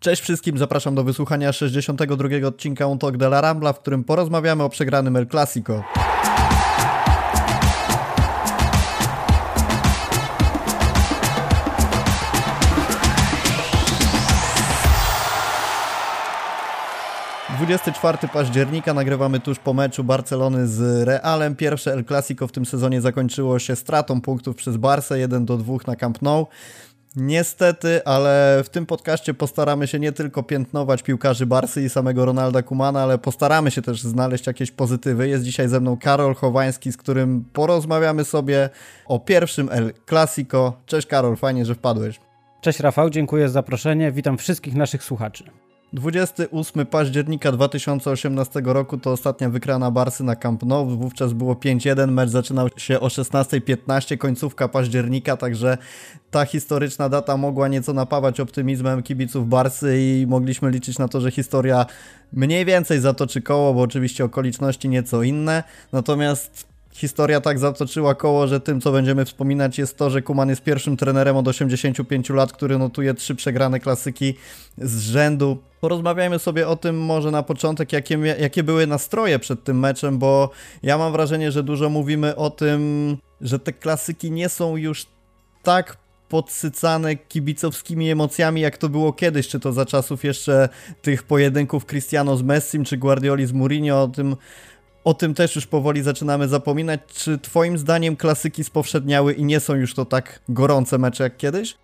Cześć wszystkim, zapraszam do wysłuchania 62 odcinka On Talk de la Rambla, w którym porozmawiamy o przegranym El Clasico. Dwudziesty czwarty października nagrywamy tuż po meczu Barcelony z Realem. Pierwsze El Clasico w tym sezonie zakończyło się stratą punktów przez Barce 1 do 2 na Camp Nou. Niestety, ale w tym podcaście postaramy się nie tylko piętnować piłkarzy Barsy i samego Ronalda Kumana, ale postaramy się też znaleźć jakieś pozytywy. Jest dzisiaj ze mną Karol Chowański, z którym porozmawiamy sobie o pierwszym El Clasico. Cześć Karol, fajnie, że wpadłeś. Cześć Rafał, dziękuję za zaproszenie. Witam wszystkich naszych słuchaczy. 28 października 2018 roku to ostatnia wykrana Barsy na Camp Nou. Wówczas było 5-1, mecz zaczynał się o 16.15, końcówka października, także ta historyczna data mogła nieco napawać optymizmem kibiców Barsy i mogliśmy liczyć na to, że historia mniej więcej zatoczy koło, bo oczywiście okoliczności nieco inne. Natomiast historia tak zatoczyła koło, że tym, co będziemy wspominać, jest to, że Kuman jest pierwszym trenerem od 85 lat, który notuje trzy przegrane klasyki z rzędu. Porozmawiajmy sobie o tym może na początek, jakie, jakie były nastroje przed tym meczem, bo ja mam wrażenie, że dużo mówimy o tym, że te klasyki nie są już tak podsycane kibicowskimi emocjami, jak to było kiedyś, czy to za czasów jeszcze tych pojedynków Cristiano z Messim, czy Guardioli z Mourinho, o tym o tym też już powoli zaczynamy zapominać. Czy Twoim zdaniem klasyki spowszedniały i nie są już to tak gorące mecze jak kiedyś?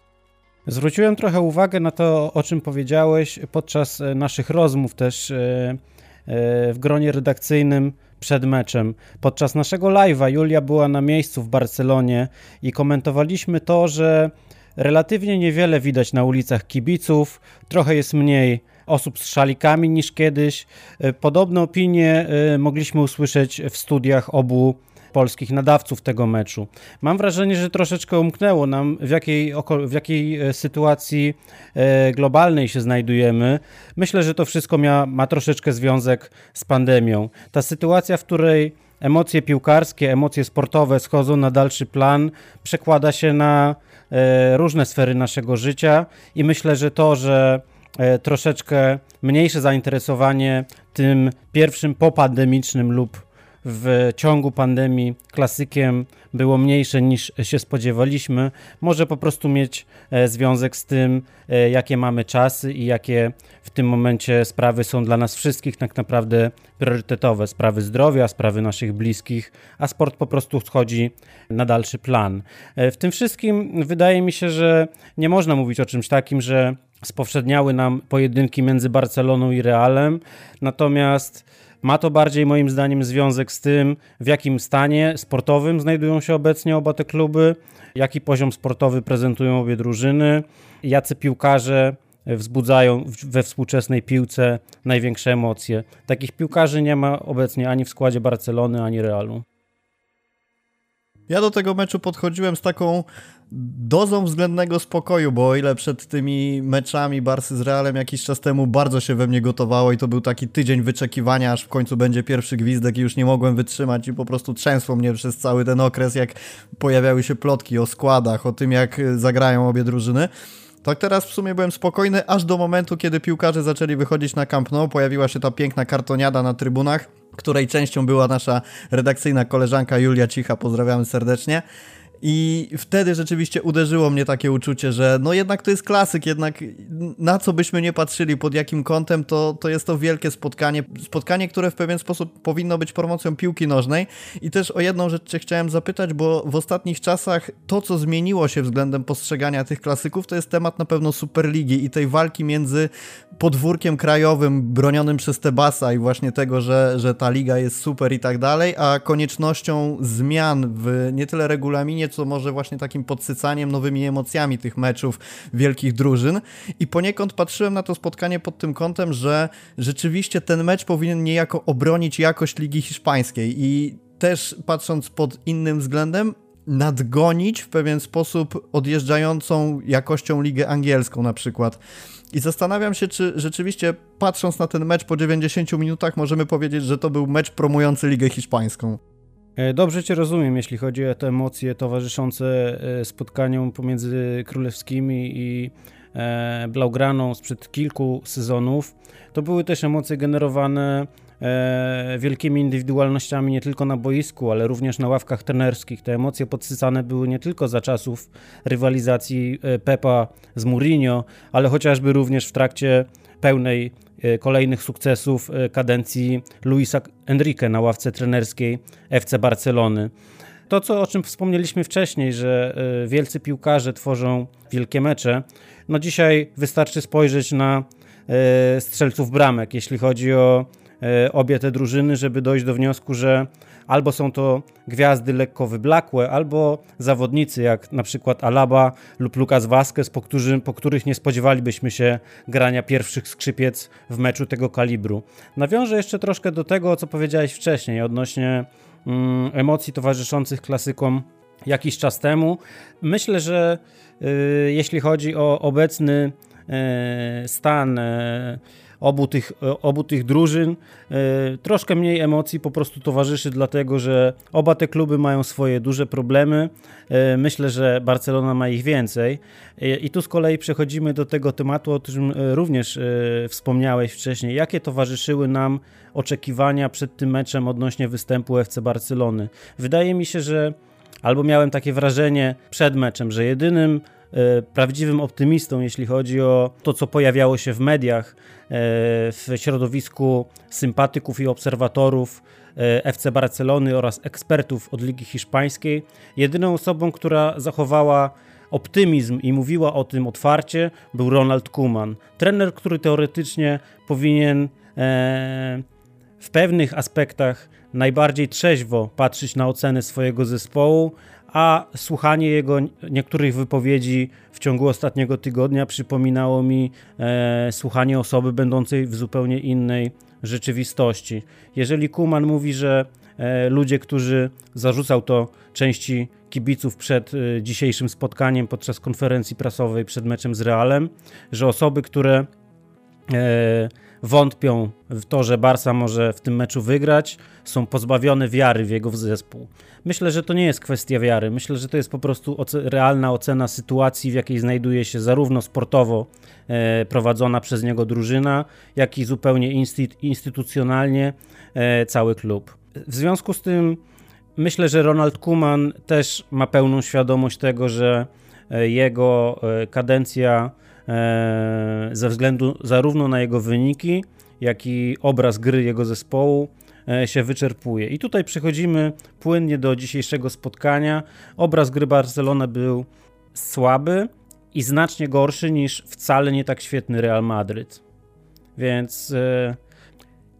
Zwróciłem trochę uwagę na to, o czym powiedziałeś podczas e, naszych rozmów też e, e, w gronie redakcyjnym przed meczem. Podczas naszego live'a Julia była na miejscu w Barcelonie i komentowaliśmy to, że relatywnie niewiele widać na ulicach kibiców, trochę jest mniej osób z szalikami niż kiedyś. E, podobne opinie e, mogliśmy usłyszeć w studiach obu polskich nadawców tego meczu. Mam wrażenie, że troszeczkę umknęło nam, w jakiej, w jakiej e, sytuacji globalnej się znajdujemy. Myślę, że to wszystko ma, ma troszeczkę związek z pandemią. Ta sytuacja, w której emocje piłkarskie, emocje sportowe schodzą na dalszy plan, przekłada się na różne sfery naszego życia i myślę, że to, że troszeczkę mniejsze zainteresowanie tym pierwszym popandemicznym lub w ciągu pandemii klasykiem było mniejsze niż się spodziewaliśmy, może po prostu mieć e, związek z tym, e, jakie mamy czasy i jakie w tym momencie sprawy są dla nas wszystkich tak naprawdę priorytetowe. Sprawy zdrowia, sprawy naszych bliskich, a sport po prostu schodzi na dalszy plan. W tym wszystkim wydaje mi się, że nie można mówić o czymś takim, że spowszedniały nam pojedynki między Barceloną i Realem, natomiast ma to bardziej moim zdaniem związek z tym, w jakim stanie sportowym znajdują się obecnie oba te kluby, jaki poziom sportowy prezentują obie drużyny, jacy piłkarze wzbudzają we współczesnej piłce największe emocje. Takich piłkarzy nie ma obecnie ani w składzie Barcelony, ani Realu. Ja do tego meczu podchodziłem z taką dozą względnego spokoju, bo o ile przed tymi meczami Barsy z Realem jakiś czas temu bardzo się we mnie gotowało i to był taki tydzień wyczekiwania, aż w końcu będzie pierwszy gwizdek i już nie mogłem wytrzymać i po prostu trzęsło mnie przez cały ten okres, jak pojawiały się plotki o składach, o tym jak zagrają obie drużyny. Tak teraz w sumie byłem spokojny, aż do momentu, kiedy piłkarze zaczęli wychodzić na Camp Nou, pojawiła się ta piękna kartoniada na trybunach, której częścią była nasza redakcyjna koleżanka Julia Cicha, pozdrawiamy serdecznie. I wtedy rzeczywiście uderzyło mnie takie uczucie, że no jednak to jest klasyk, jednak na co byśmy nie patrzyli, pod jakim kątem, to, to jest to wielkie spotkanie. Spotkanie, które w pewien sposób powinno być promocją piłki nożnej. I też o jedną rzecz Cię chciałem zapytać, bo w ostatnich czasach to, co zmieniło się względem postrzegania tych klasyków, to jest temat na pewno Superligi i tej walki między podwórkiem krajowym bronionym przez Tebasa i właśnie tego, że, że ta liga jest super i tak dalej, a koniecznością zmian w nie tyle regulaminie, co może właśnie takim podsycaniem nowymi emocjami tych meczów wielkich drużyn. I poniekąd patrzyłem na to spotkanie pod tym kątem, że rzeczywiście ten mecz powinien niejako obronić jakość Ligi Hiszpańskiej i też patrząc pod innym względem, nadgonić w pewien sposób odjeżdżającą jakością ligę angielską na przykład. I zastanawiam się, czy rzeczywiście patrząc na ten mecz po 90 minutach możemy powiedzieć, że to był mecz promujący ligę hiszpańską. E, dobrze Cię rozumiem, jeśli chodzi o te emocje towarzyszące e, spotkaniom pomiędzy królewskimi i Blaugraną sprzed kilku sezonów, to były też emocje generowane e, wielkimi indywidualnościami nie tylko na boisku, ale również na ławkach trenerskich. Te emocje podsycane były nie tylko za czasów rywalizacji e, Pepa z Mourinho, ale chociażby również w trakcie pełnej e, kolejnych sukcesów e, kadencji Luisa Enrique na ławce trenerskiej FC Barcelony. To, co, o czym wspomnieliśmy wcześniej, że e, wielcy piłkarze tworzą wielkie mecze, no dzisiaj wystarczy spojrzeć na strzelców bramek, jeśli chodzi o obie te drużyny, żeby dojść do wniosku, że albo są to gwiazdy lekko wyblakłe, albo zawodnicy jak na przykład Alaba lub Lucas Vazquez, po, którzy, po których nie spodziewalibyśmy się grania pierwszych skrzypiec w meczu tego kalibru. Nawiążę jeszcze troszkę do tego, co powiedziałeś wcześniej odnośnie mm, emocji towarzyszących klasykom jakiś czas temu. Myślę, że y, jeśli chodzi o obecny y, stan y, obu tych, e, obu tych drużyn. E, troszkę mniej emocji po prostu towarzyszy, dlatego że oba te kluby mają swoje duże problemy. E, myślę, że Barcelona ma ich więcej. I tu z kolei przechodzimy do tego tematu, o którym również wspomniałeś wcześniej. Jakie towarzyszyły nam oczekiwania przed tym meczem odnośnie występu FC Barcelony? Wydaje mi się, że albo miałem takie wrażenie przed meczem, że jedynym prawdziwym optymistą, jeśli chodzi o to, co pojawiało się w mediach, e, w środowisku sympatyków i obserwatorów e, FC Barcelony oraz ekspertów od Ligi Hiszpańskiej. Jedyną osobą, która zachowała optymizm i mówiła o tym otwarcie, był Ronald Koeman. Trener, który teoretycznie powinien w pewnych aspektach najbardziej trzeźwo patrzeć na ocenę swojego zespołu, a słuchanie jego niektórych wypowiedzi w ciągu ostatniego tygodnia przypominało mi e, słuchanie osoby będącej w zupełnie innej rzeczywistości. Jeżeli Kuman mówi, że e, ludzie, którzy zarzucał to części kibiców przed e, dzisiejszym spotkaniem podczas konferencji prasowej przed meczem z Realem, że osoby, które e, wątpią w to, że Barca może w tym meczu wygrać, są pozbawione wiary w jego zespół. Myślę, że to nie jest kwestia wiary. Myślę, że to jest po prostu realna ocena sytuacji, w jakiej znajduje się zarówno sportowo e, prowadzona przez niego drużyna, jak i zupełnie instytucjonalnie e, cały klub. W związku z tym myślę, że Ronald Kuman też ma pełną świadomość tego, że e, jego kadencja ze względu zarówno na jego wyniki, jak i obraz gry jego zespołu E, się wyczerpuje. I tutaj przechodzimy płynnie do dzisiejszego spotkania. Obraz gry Barcelony był słaby i znacznie gorszy niż wcale nie tak świetny Real Madryt. Więc e,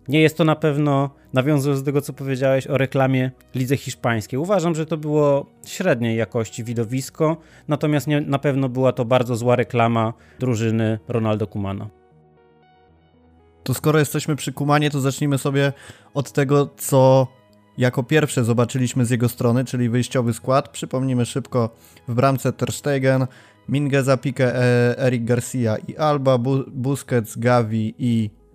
nie jest to na pewno, nawiązując do tego, co powiedziałeś o reklamie lidze hiszpańskiej. Uważam, że to było średniej jakości widowisko, natomiast nie, na pewno była to bardzo zła reklama drużyny Ronaldo Kumana. To skoro jesteśmy przy Kumanie, to zacznijmy sobie od tego, co jako pierwsze zobaczyliśmy z jego strony, czyli wyjściowy skład. Przypomnijmy szybko, w bramce Ter Stegen, Minge Zapike, Eric Garcia i Alba, Busquets, Gavi i e,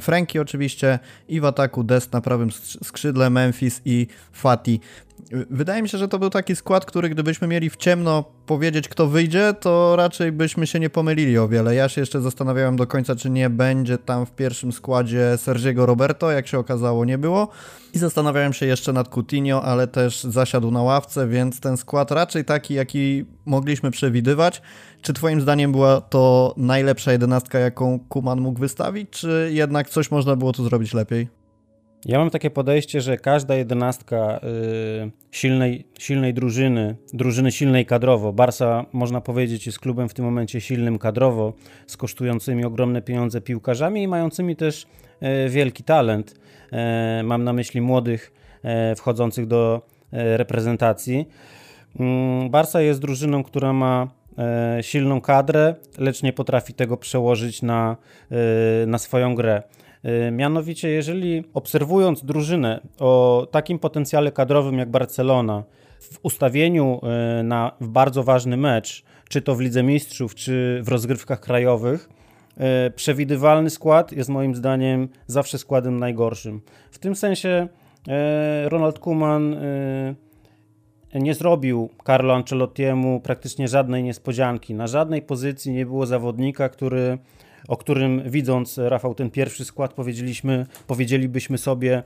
Franki oczywiście i w ataku Dest na prawym skrzydle, Memphis i Fati. Wydaje mi się, że to był taki skład, który gdybyśmy mieli w ciemno powiedzieć, kto wyjdzie, to raczej byśmy się nie pomylili o wiele. Ja się jeszcze zastanawiałem do końca, czy nie będzie tam w pierwszym składzie Sergiego Roberto, jak się okazało, nie było. I zastanawiałem się jeszcze nad Coutinho, ale też zasiadł na ławce, więc ten skład raczej taki, jaki mogliśmy przewidywać. Czy twoim zdaniem była to najlepsza jedenastka, jaką Kuman mógł wystawić, czy jednak coś można było tu zrobić lepiej? Ja mam takie podejście, że każda jedenastka y, silnej, silnej drużyny, drużyny silnej kadrowo, Barsa można powiedzieć jest klubem w tym momencie silnym kadrowo, z kosztującymi ogromne pieniądze piłkarzami i mającymi też y, wielki talent. Y, mam na myśli młodych wchodzących do reprezentacji. Mm, Barsa jest drużyną, która ma silną kadrę, lecz nie potrafi tego przełożyć na, na swoją grę. Y, mianowicie, jeżeli obserwując drużynę o takim potencjale kadrowym jak Barcelona, w ustawieniu y, na bardzo ważny mecz, czy to w Lidze Mistrzów, czy w rozgrywkach krajowych, y, przewidywalny skład jest moim zdaniem zawsze składem najgorszym. W tym sensie Ronald Koeman nie zrobił Carlo Ancelottiemu praktycznie żadnej niespodzianki. Na żadnej pozycji nie było zawodnika, który, o którym widząc Rafał ten pierwszy skład powiedzieliśmy, powiedzielibyśmy sobie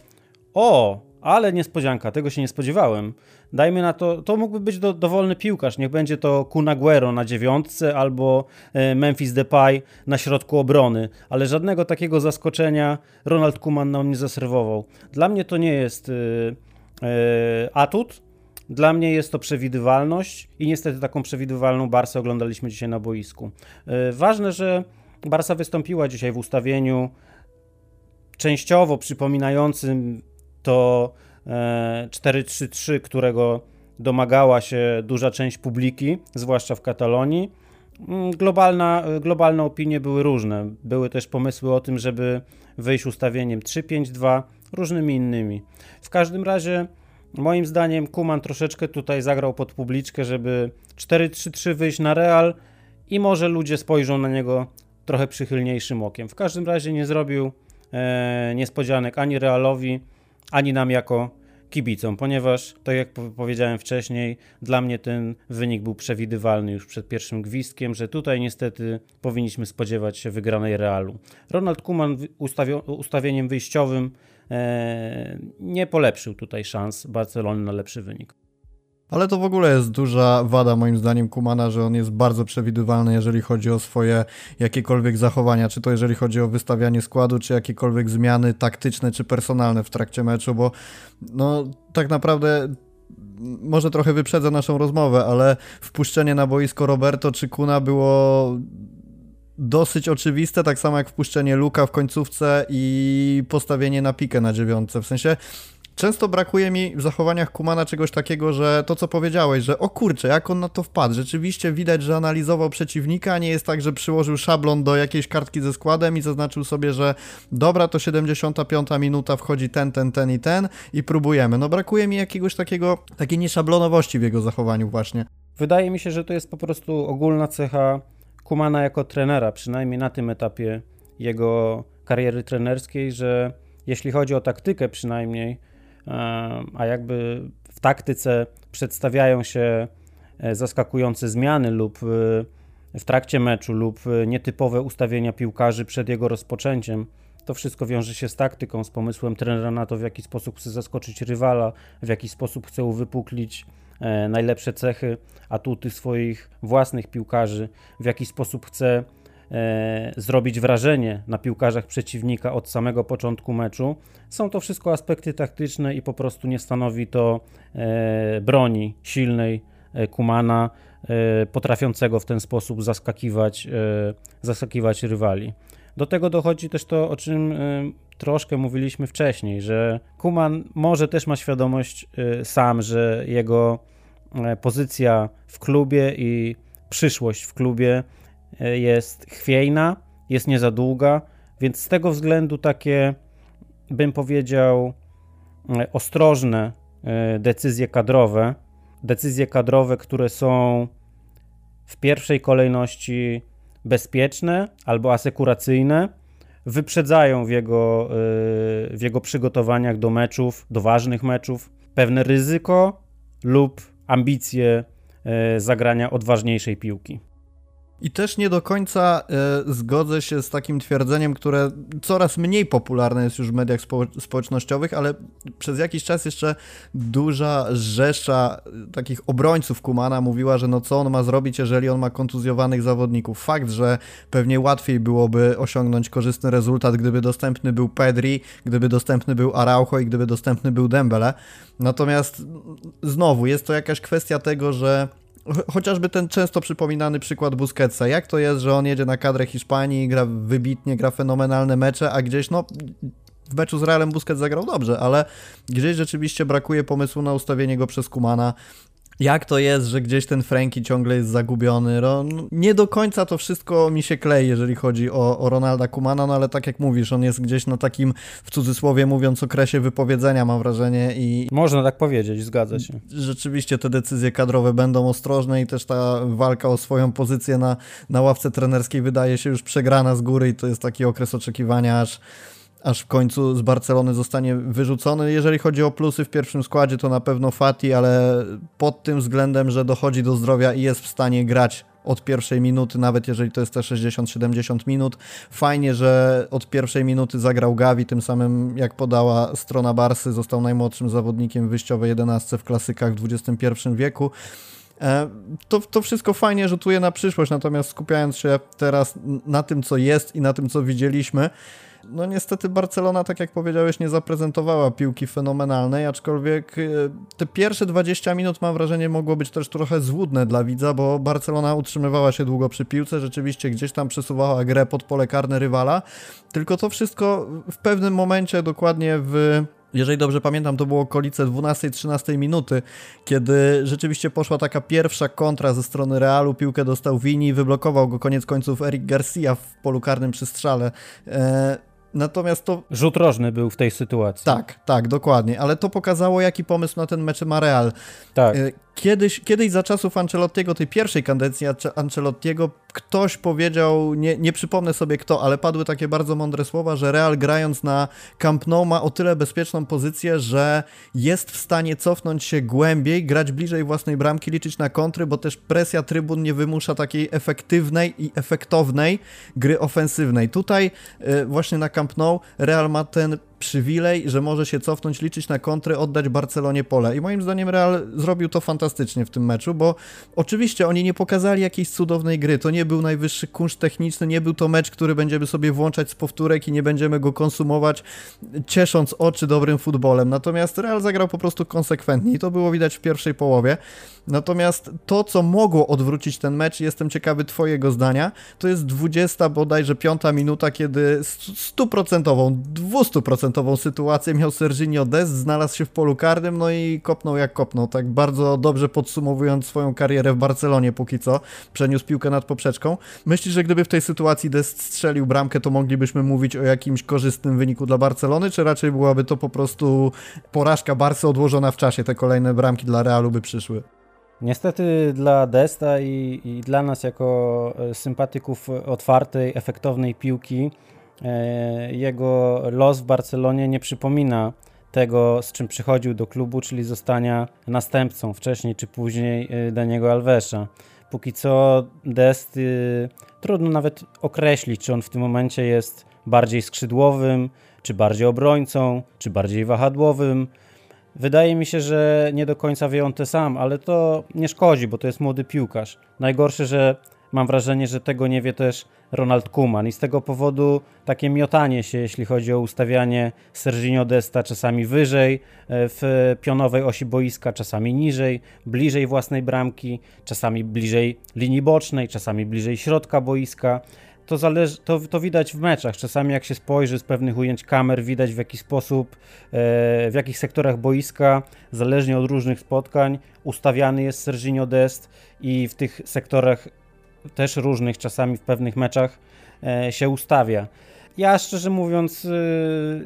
o, ale niespodzianka, tego się nie spodziewałem. Dajmy na to, to mógłby być do, dowolny piłkarz, niech będzie to Kun Aguero na dziewiątce albo e, Memphis Depay na środku obrony, ale żadnego takiego zaskoczenia Ronald Kuman nam nie zaserwował. Dla mnie to nie jest yy, atut, dla mnie jest to przewidywalność i niestety taką przewidywalną Barsę oglądaliśmy dzisiaj na boisku. Yy, ważne, że Barsa wystąpiła dzisiaj w ustawieniu częściowo przypominającym to 4-3-3, e, którego domagała się duża część publiki, zwłaszcza w Katalonii. Mm, globalna, globalne opinie były różne. Były też pomysły o tym, żeby wyjść ustawieniem 3-5-2, różnymi innymi. W każdym razie, moim zdaniem, Kuman troszeczkę tutaj zagrał pod publiczkę, żeby 4-3-3 wyjść na Real i może ludzie spojrzą na niego trochę przychylniejszym okiem. W każdym razie nie zrobił e, niespodzianek ani Realowi, ani nam jako kibicom, ponieważ, tak jak powiedziałem wcześniej, dla mnie ten wynik był przewidywalny już przed pierwszym gwizdkiem, że tutaj niestety powinniśmy spodziewać się wygranej Realu. Ronald Koeman ustawieniem wyjściowym e, nie polepszył tutaj szans Barcelony na lepszy wynik. Ale to w ogóle jest duża wada moim zdaniem Kumana, że on jest bardzo przewidywalny, jeżeli chodzi o swoje jakiekolwiek zachowania, czy to jeżeli chodzi o wystawianie składu, czy jakiekolwiek zmiany taktyczne, czy personalne w trakcie meczu, bo no tak naprawdę może trochę wyprzedzę naszą rozmowę, ale wpuszczenie na boisko Roberto czy Kuna było dosyć oczywiste, tak samo jak wpuszczenie Luka w końcówce i postawienie na pikę na dziewiątce. W sensie często brakuje mi w zachowaniach Kumana czegoś takiego, że to co powiedziałeś, że o kurczę, jak on na to wpadł. Rzeczywiście widać, że analizował przeciwnika, nie jest tak, że przyłożył szablon do jakiejś kartki ze składem i zaznaczył sobie, że dobra, to 75 minuta wchodzi ten, ten, ten i ten i próbujemy. No brakuje mi jakiegoś takiego, takiej nieszablonowości w jego zachowaniu właśnie. Wydaje mi się, że to jest po prostu ogólna cecha Kumana jako trenera, przynajmniej na tym etapie jego kariery trenerskiej, że jeśli chodzi o taktykę przynajmniej, a jakby w taktyce przedstawiają się e, zaskakujące zmiany lub e, w trakcie meczu lub e, nietypowe ustawienia piłkarzy przed jego rozpoczęciem. To wszystko wiąże się z taktyką, z pomysłem trenera na to, w jaki sposób chce zaskoczyć rywala, w jaki sposób chce uwypuklić najlepsze cechy, atuty swoich własnych piłkarzy, w jaki sposób chce zrobić wrażenie na piłkarzach przeciwnika od samego początku meczu. Są to wszystko aspekty taktyczne i po prostu nie stanowi to e, broni silnej e, Kumana, e, potrafiącego w ten sposób zaskakiwać, e, zaskakiwać rywali. Do tego dochodzi też to, o czym e, troszkę mówiliśmy wcześniej, że Kuman może też ma świadomość sam, że jego pozycja w klubie i przyszłość w klubie E, jest chwiejna, jest nie za długa, więc z tego względu takie, bym powiedział, e, ostrożne e, decyzje kadrowe, decyzje kadrowe, które są w pierwszej kolejności bezpieczne albo asekuracyjne, wyprzedzają w jego, w jego przygotowaniach do meczów, do ważnych meczów, pewne ryzyko lub ambicje zagrania odważniejszej piłki. I też nie do końca e, zgodzę się z takim twierdzeniem, które coraz mniej popularne jest już w mediach spo społecznościowych, ale przez jakiś czas jeszcze duża rzesza takich obrońców Kumana mówiła, że no co on ma zrobić, jeżeli on ma kontuzjowanych zawodników. Fakt, że pewnie łatwiej byłoby osiągnąć korzystny rezultat, gdyby dostępny był Pedri, gdyby dostępny był Araujo i gdyby dostępny był Dembele. Natomiast znowu jest to jakaś kwestia tego, że chociażby ten często przypominany przykład Busquetsa. Jak to jest, że on jedzie na kadrę Hiszpanii, gra wybitnie, gra fenomenalne mecze, a gdzieś no w meczu z Realem Busquets zagrał dobrze, ale gdzieś rzeczywiście brakuje pomysłu na ustawienie go przez Kumana jak to jest, że gdzieś ten Franki ciągle jest zagubiony. No, nie do końca to wszystko mi się klei, jeżeli chodzi o, o Ronalda Kumana, no ale tak jak mówisz, on jest gdzieś na takim, w cudzysłowie mówiąc, okresie wypowiedzenia, mam wrażenie. i Można tak powiedzieć, zgadza się. Rzeczywiście te decyzje kadrowe będą ostrożne i też ta walka o swoją pozycję na, na ławce trenerskiej wydaje się już przegrana z góry i to jest taki okres oczekiwania, aż aż w końcu z Barcelony zostanie wyrzucony. Jeżeli chodzi o plusy w pierwszym składzie, to na pewno Fati, ale pod tym względem, że dochodzi do zdrowia i jest w stanie grać od pierwszej minuty, nawet jeżeli to jest te 60-70 minut. Fajnie, że od pierwszej minuty zagrał Gavi, tym samym jak podała strona Barsy, został najmłodszym zawodnikiem wyjściowej 11 w klasykach w XXI wieku. E, to, to wszystko fajnie rzutuje na przyszłość, natomiast skupiając się teraz na tym, co jest i na tym, co widzieliśmy, no niestety Barcelona, tak jak powiedziałeś, nie zaprezentowała piłki fenomenalnej, aczkolwiek e, te pierwsze 20 minut mam wrażenie mogło być też trochę złudne dla widza, bo Barcelona utrzymywała się długo przy piłce, rzeczywiście gdzieś tam przesuwała grę pod pole karne rywala, tylko to wszystko w pewnym momencie dokładnie w jeżeli dobrze pamiętam, to było okolice 12-13 minuty, kiedy rzeczywiście poszła taka pierwsza kontra ze strony Realu, piłkę dostał Vini wyblokował go koniec końców Eric Garcia w polu karnym przy strzale. E, Natomiast to. Rzut rożny był w tej sytuacji. Tak, tak, dokładnie. Ale to pokazało, jaki pomysł na ten mecz ma Real. Tak. E, kiedyś, kiedyś za czasów Ancelottiego, tej pierwszej kadencji Ancelottiego, ktoś powiedział, nie, nie przypomnę sobie kto, ale padły takie bardzo mądre słowa, że Real grając na Camp Nou ma o tyle bezpieczną pozycję, że jest w stanie cofnąć się głębiej, grać bliżej własnej bramki, liczyć na kontry, bo też presja trybun nie wymusza takiej efektywnej i efektownej gry ofensywnej. Tutaj e, właśnie na Camp Nou Real ma ten przywilej, że może się cofnąć, liczyć na kontry, oddać Barcelonie pole. I moim zdaniem Real zrobił to fantastycznie w tym meczu, bo oczywiście oni nie pokazali jakiejś cudownej gry. To nie był najwyższy kunszt techniczny, nie był to mecz, który będziemy sobie włączać z powtórek i nie będziemy go konsumować, ciesząc oczy dobrym futbolem. Natomiast Real zagrał po prostu konsekwentnie i to było widać w pierwszej połowie. Natomiast to, co mogło odwrócić ten mecz, jestem ciekawy Twojego zdania, to jest 20 bodajże piąta minuta, kiedy stuprocentową, dwustuprocentową sytuację miał Serginio Dest, znalazł się w polu karnym, no i kopnął jak kopnął, tak bardzo dobrze podsumowując swoją karierę w Barcelonie póki co, przeniósł piłkę nad poprzeczką. Myślisz, że gdyby w tej sytuacji Dest strzelił bramkę, to moglibyśmy mówić o jakimś korzystnym wyniku dla Barcelony, czy raczej byłaby to po prostu porażka Barsy odłożona w czasie, te kolejne bramki dla Realu by przyszły? Niestety dla Desta i, i, dla nas jako e, sympatyków otwartej, efektownej piłki, jego los w Barcelonie nie przypomina tego, z czym przychodził do klubu, czyli zostania następcą wcześniej czy później e, Daniego Alvesa. Póki co Dest trudno nawet określić, czy on w tym momencie jest bardziej skrzydłowym, czy bardziej obrońcą, czy bardziej wahadłowym Wydaje mi się, że nie do końca wie on to sam, ale to nie szkodzi, bo to jest młody piłkarz. Najgorsze, że mam wrażenie, że tego nie wie też Ronald Kuman i z tego powodu takie miotanie się, jeśli chodzi o ustawianie Serginio Desta czasami wyżej e, w pionowej osi boiska, czasami niżej, bliżej własnej bramki, czasami bliżej linii bocznej, czasami bliżej środka boiska to, zależy, to, to widać w meczach. Czasami jak się spojrzy z pewnych ujęć kamer, widać w jaki sposób, e, w jakich sektorach boiska, zależnie od różnych spotkań, ustawiany jest Serginio Dest i w tych sektorach też różnych, czasami w pewnych meczach e, się ustawia. Ja szczerze mówiąc, e,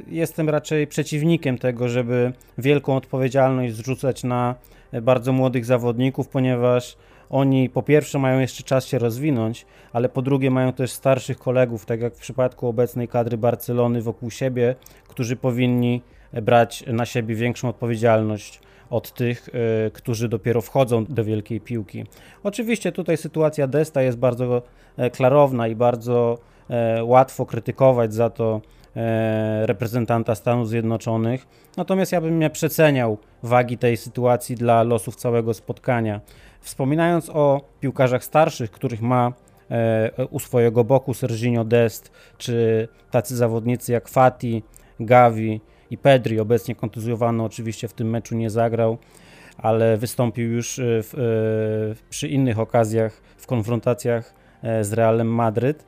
jestem raczej przeciwnikiem tego, żeby wielką odpowiedzialność zrzucać na bardzo młodych zawodników, ponieważ oni po pierwsze mają jeszcze czas się rozwinąć, ale po drugie mają też starszych kolegów, tak jak w przypadku obecnej kadry Barcelony wokół siebie, którzy powinni brać na siebie większą odpowiedzialność od tych, y, którzy dopiero wchodzą do wielkiej piłki. Oczywiście tutaj sytuacja Desta jest bardzo e, klarowna i bardzo e, łatwo krytykować za to e, reprezentanta Stanów Zjednoczonych. Natomiast ja bym nie przeceniał wagi tej sytuacji dla losów całego spotkania. Wspominając o piłkarzach starszych, których ma e, u swojego boku Serginio Dest, czy tacy zawodnicy jak Fati, Gavi i Pedri, obecnie kontuzjowany oczywiście w tym meczu nie zagrał, ale wystąpił już e, w, e, przy innych okazjach w konfrontacjach z Realem Madryt.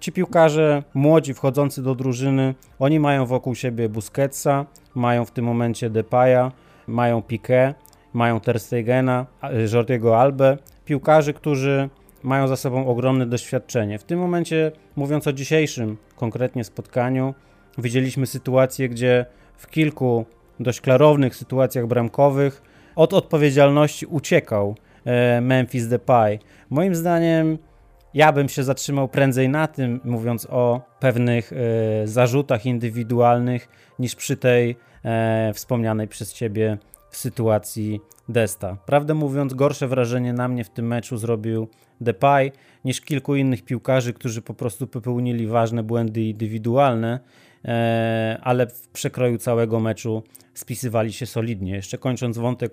Ci piłkarze młodzi wchodzący do drużyny, oni mają wokół siebie Busquetsa, mają w tym momencie Depaya, mają Piqué, mają Ter Stegena, Jordiego Albe, piłkarzy, którzy mają za sobą ogromne doświadczenie. W tym momencie, mówiąc o dzisiejszym konkretnie spotkaniu, widzieliśmy sytuację, gdzie w kilku dość klarownych sytuacjach bramkowych od odpowiedzialności uciekał e, Memphis Depay. Moim zdaniem ja bym się zatrzymał prędzej na tym, mówiąc o pewnych e, zarzutach indywidualnych, niż przy tej e, wspomnianej przez ciebie sytuacji Desta. Prawdę mówiąc, gorsze wrażenie na mnie w tym meczu zrobił Depay niż kilku innych piłkarzy, którzy po prostu popełnili ważne błędy indywidualne, ale w przekroju całego meczu spisywali się solidnie. Jeszcze kończąc wątek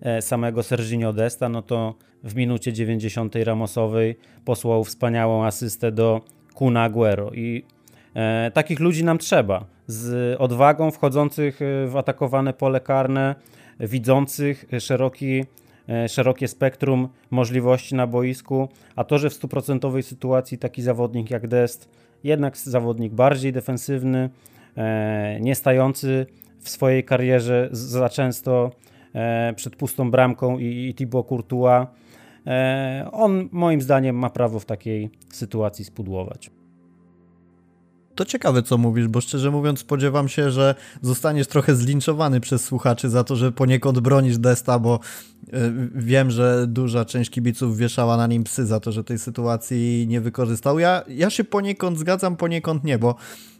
e, samego Serginio Desta, no to w minucie 90 Ramosowej posłał wspaniałą asystę do Kuna Aguero i e, takich ludzi nam trzeba, z odwagą wchodzących w atakowane pole karne, widzących szeroki E, szerokie spektrum możliwości na boisku, a to, że w stuprocentowej sytuacji taki zawodnik jak Dest, jednak zawodnik bardziej defensywny, e, nie stający w swojej karierze za często e, przed pustą bramką i, i Thibaut Courtois, on moim zdaniem ma prawo w takiej sytuacji spudłować to ciekawe, co mówisz, bo szczerze mówiąc spodziewam się, że zostaniesz trochę zlinczowany przez słuchaczy za to, że poniekąd bronisz Desta, bo y, wiem, że duża część kibiców wieszała na nim psy za to, że tej sytuacji nie wykorzystał. Ja, ja się poniekąd zgadzam, poniekąd nie, bo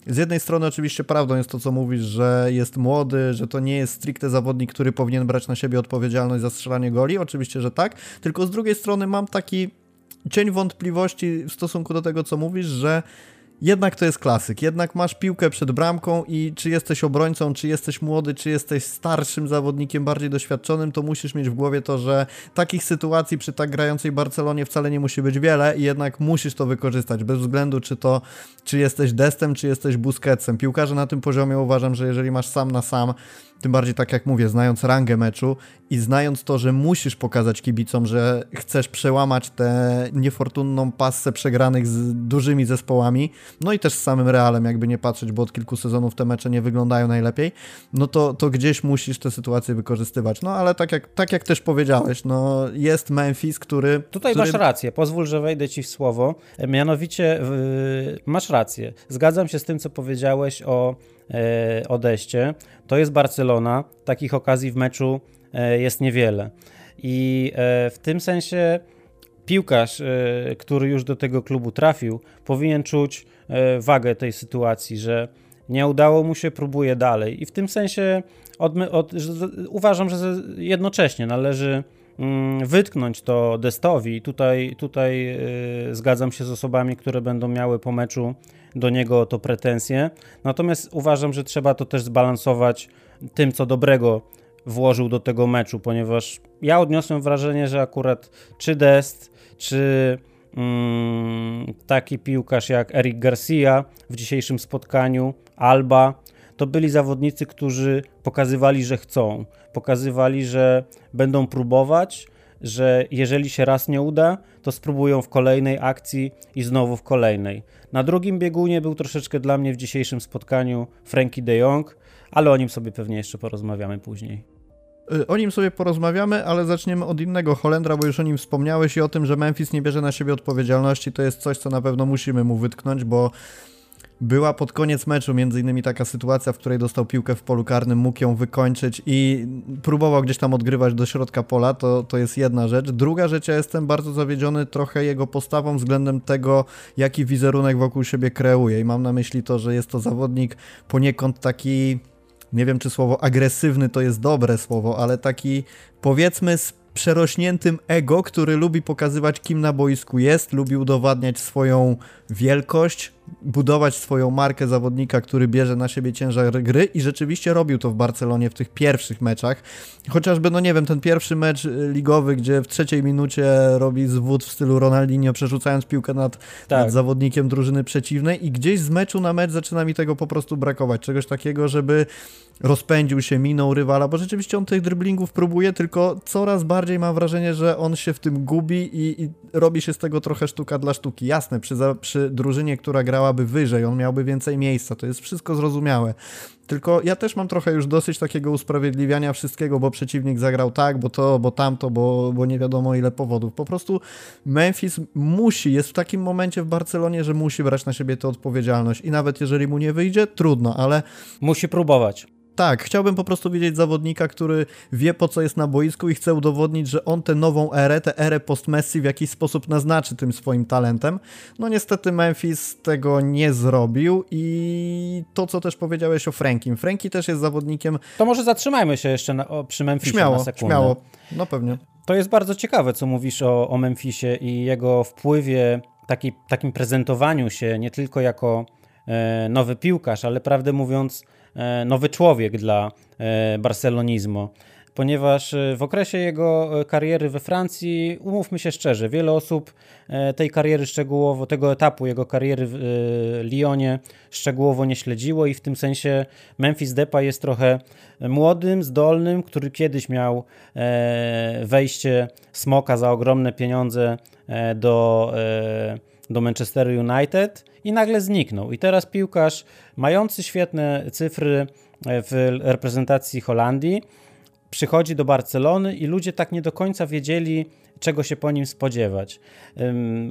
z jednej strony oczywiście prawdą jest to, co mówisz, że jest młody, że to nie jest stricte zawodnik, który powinien brać na siebie odpowiedzialność za strzelanie goli, oczywiście, że tak, tylko z drugiej strony mam taki cień wątpliwości w stosunku do tego, co mówisz, że jednak to jest klasyk. Jednak masz piłkę przed bramką i czy jesteś obrońcą, czy jesteś młody, czy jesteś starszym zawodnikiem, bardziej doświadczonym, to musisz mieć w głowie to, że takich sytuacji przy tak grającej Barcelonie wcale nie musi być wiele i jednak musisz to wykorzystać, bez względu czy to, czy jesteś Destem, czy jesteś Busquetsem. Piłkarze na tym poziomie uważam, że jeżeli masz sam na sam tym bardziej tak jak mówię, znając rangę meczu i znając to, że musisz pokazać kibicom, że chcesz przełamać tę niefortunną passę przegranych z dużymi zespołami, no i też z samym Realem, jakby nie patrzeć, bo od kilku sezonów te mecze nie wyglądają najlepiej, no to, to gdzieś musisz tę sytuację wykorzystywać. No ale tak jak, tak jak też powiedziałeś, no jest Memphis, który... Tutaj który... masz rację, pozwól, że wejdę ci w słowo. Mianowicie yy, masz rację. Zgadzam się z tym, co powiedziałeś o E, odejście, to jest Barcelona. Takich okazji w meczu e, jest niewiele. I e, w tym sensie piłkarz, który już do tego klubu trafił, powinien czuć wagę tej sytuacji, że nie udało mu się, próbuje dalej. I w tym sensie od, od, uważam, że jednocześnie należy mm, wytknąć to Destowi. Tutaj, tutaj zgadzam się z osobami, które będą miały po meczu do niego to pretensje. Natomiast uważam, że trzeba to też zbalansować tym, co dobrego włożył do tego meczu, ponieważ ja odniosłem wrażenie, że akurat czy Dest, czy mm, taki piłkarz jak Eric Garcia w dzisiejszym spotkaniu, Alba, to byli zawodnicy, którzy pokazywali, że chcą, pokazywali, że będą próbować, że jeżeli się raz nie uda, to spróbują w kolejnej akcji i znowu w kolejnej. Na drugim biegunie był troszeczkę dla mnie w dzisiejszym spotkaniu Frankie de Jong, ale o nim sobie pewnie jeszcze porozmawiamy później. Y, o nim sobie porozmawiamy, ale zaczniemy od innego Holendra, bo już o nim wspomniałeś i o tym, że Memphis nie bierze na siebie odpowiedzialności. To jest coś, co na pewno musimy mu wytknąć, bo była pod koniec meczu między innymi taka sytuacja, w której dostał piłkę w polu karnym, mógł ją wykończyć i próbował gdzieś tam odgrywać do środka pola, to, to jest jedna rzecz. Druga rzecz, ja jestem bardzo zawiedziony trochę jego postawą względem tego, jaki wizerunek wokół siebie kreuje i mam na myśli to, że jest to zawodnik poniekąd taki, nie wiem czy słowo agresywny to jest dobre słowo, ale taki powiedzmy z przerośniętym ego, który lubi pokazywać kim na boisku jest, lubi udowadniać swoją wielkość, budować swoją markę zawodnika, który bierze na siebie ciężar gry i rzeczywiście robił to w Barcelonie w tych pierwszych meczach. Chociażby, no nie wiem, ten pierwszy mecz y, ligowy, gdzie w trzeciej minucie robi zwód w stylu Ronaldinho, przerzucając piłkę nad, tak. nad zawodnikiem drużyny przeciwnej i gdzieś z meczu na mecz zaczyna mi tego po prostu brakować. Czegoś takiego, żeby rozpędził się, minął rywala, bo rzeczywiście on tych dryblingów próbuje, tylko coraz bardziej mam wrażenie, że on się w tym gubi i, i robi się z tego trochę sztuka dla sztuki. Jasne, przy, przy drużynie, która grałaby wyżej, on miałby więcej miejsca, to jest wszystko zrozumiałe. Tylko ja też mam trochę już dosyć takiego usprawiedliwiania wszystkiego, bo przeciwnik zagrał tak, bo to, bo tamto, bo, bo nie wiadomo ile powodów. Po prostu Memphis musi, jest w takim momencie w Barcelonie, że musi brać na siebie tę odpowiedzialność i nawet jeżeli mu nie wyjdzie, trudno, ale... Musi próbować Tak, chciałbym po prostu widzieć zawodnika, który wie po co jest na boisku i chce udowodnić, że on tę nową erę, tę erę post-Messi w jakiś sposób naznaczy tym swoim talentem. No niestety Memphis tego nie zrobił i to, co też powiedziałeś o Frankim. Franki też jest zawodnikiem... To może zatrzymajmy się jeszcze na, o, przy Memphisie śmiało, na sekundę. Śmiało, no pewnie. To jest bardzo ciekawe, co mówisz o, o Memphisie i jego wpływie, taki, takim prezentowaniu się nie tylko jako e, nowy piłkarz, ale prawdę mówiąc nowy człowiek dla e, barcelonizmu. Ponieważ e, w okresie jego e, kariery we Francji, umówmy się szczerze, wiele osób e, tej kariery szczegółowo, tego etapu jego kariery w Lyonie szczegółowo nie śledziło i w tym sensie Memphis Depay jest trochę młodym, zdolnym, który kiedyś miał wejście smoka za ogromne pieniądze do, do Manchester United i nagle zniknął. I teraz piłkarz mający świetne cyfry w reprezentacji Holandii, przychodzi do Barcelony i ludzie tak nie do końca wiedzieli, czego się po nim spodziewać.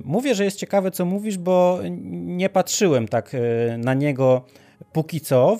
Mówię, że jest ciekawe, co mówisz, bo nie patrzyłem tak e, na niego póki co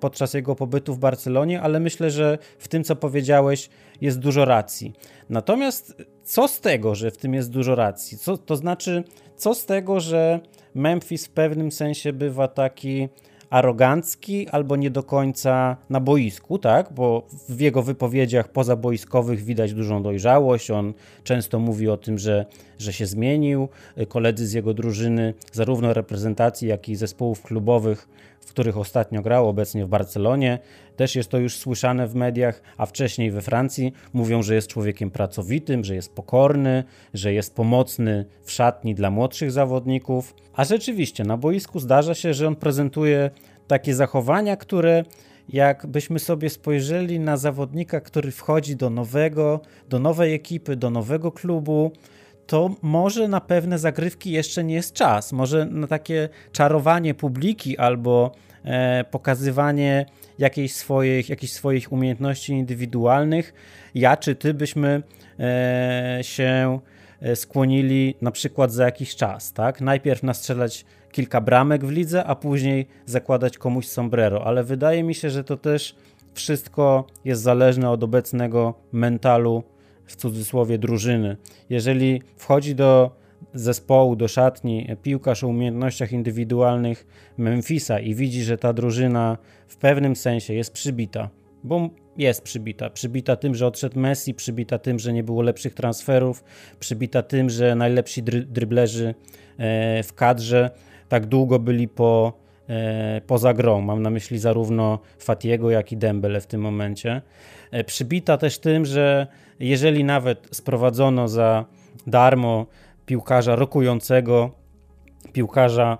podczas jego pobytu w Barcelonie, ale myślę, że w tym, co powiedziałeś, jest dużo racji. Natomiast co z tego, że w tym jest dużo racji? Co, to znaczy, co z tego, że Memphis w pewnym sensie bywa taki arogancki albo nie do końca na boisku, tak? Bo w jego wypowiedziach pozaboiskowych widać dużą dojrzałość. On często mówi o tym, że, że się zmienił. Koledzy z jego drużyny, zarówno reprezentacji, jak i zespołów klubowych, których ostatnio grał, obecnie w Barcelonie, też jest to już słyszane w mediach, a wcześniej we Francji mówią, że jest człowiekiem pracowitym, że jest pokorny, że jest pomocny w szatni dla młodszych zawodników. A rzeczywiście na boisku zdarza się, że on prezentuje takie zachowania, które jakbyśmy sobie spojrzeli na zawodnika, który wchodzi do nowego, do nowej ekipy, do nowego klubu, to może na pewne zagrywki jeszcze nie jest czas. Może na takie czarowanie publiki albo pokazywanie jakiejś swoich, jakichś swoich umiejętności indywidualnych, ja czy ty byśmy e, się e, skłonili na przykład za jakiś czas, tak? Najpierw nastrzelać kilka bramek w lidze, a później zakładać komuś sombrero, ale wydaje mi się, że to też wszystko jest zależne od obecnego mentalu w cudzysłowie drużyny. Jeżeli wchodzi do zespołu, do szatni piłkarz o umiejętnościach indywidualnych Memphisa i widzi, że ta drużyna w pewnym sensie jest przybita, bo jest przybita. Przybita tym, że odszedł Messi, przybita tym, że nie było lepszych transferów, przybita tym, że najlepsi dry dryblerzy e, w kadrze tak długo byli po, e, poza grą. Mam na myśli zarówno Fatiego, jak i Dembele w tym momencie. E, przybita też tym, że jeżeli nawet sprowadzono za darmo piłkarza rokującego, piłkarza,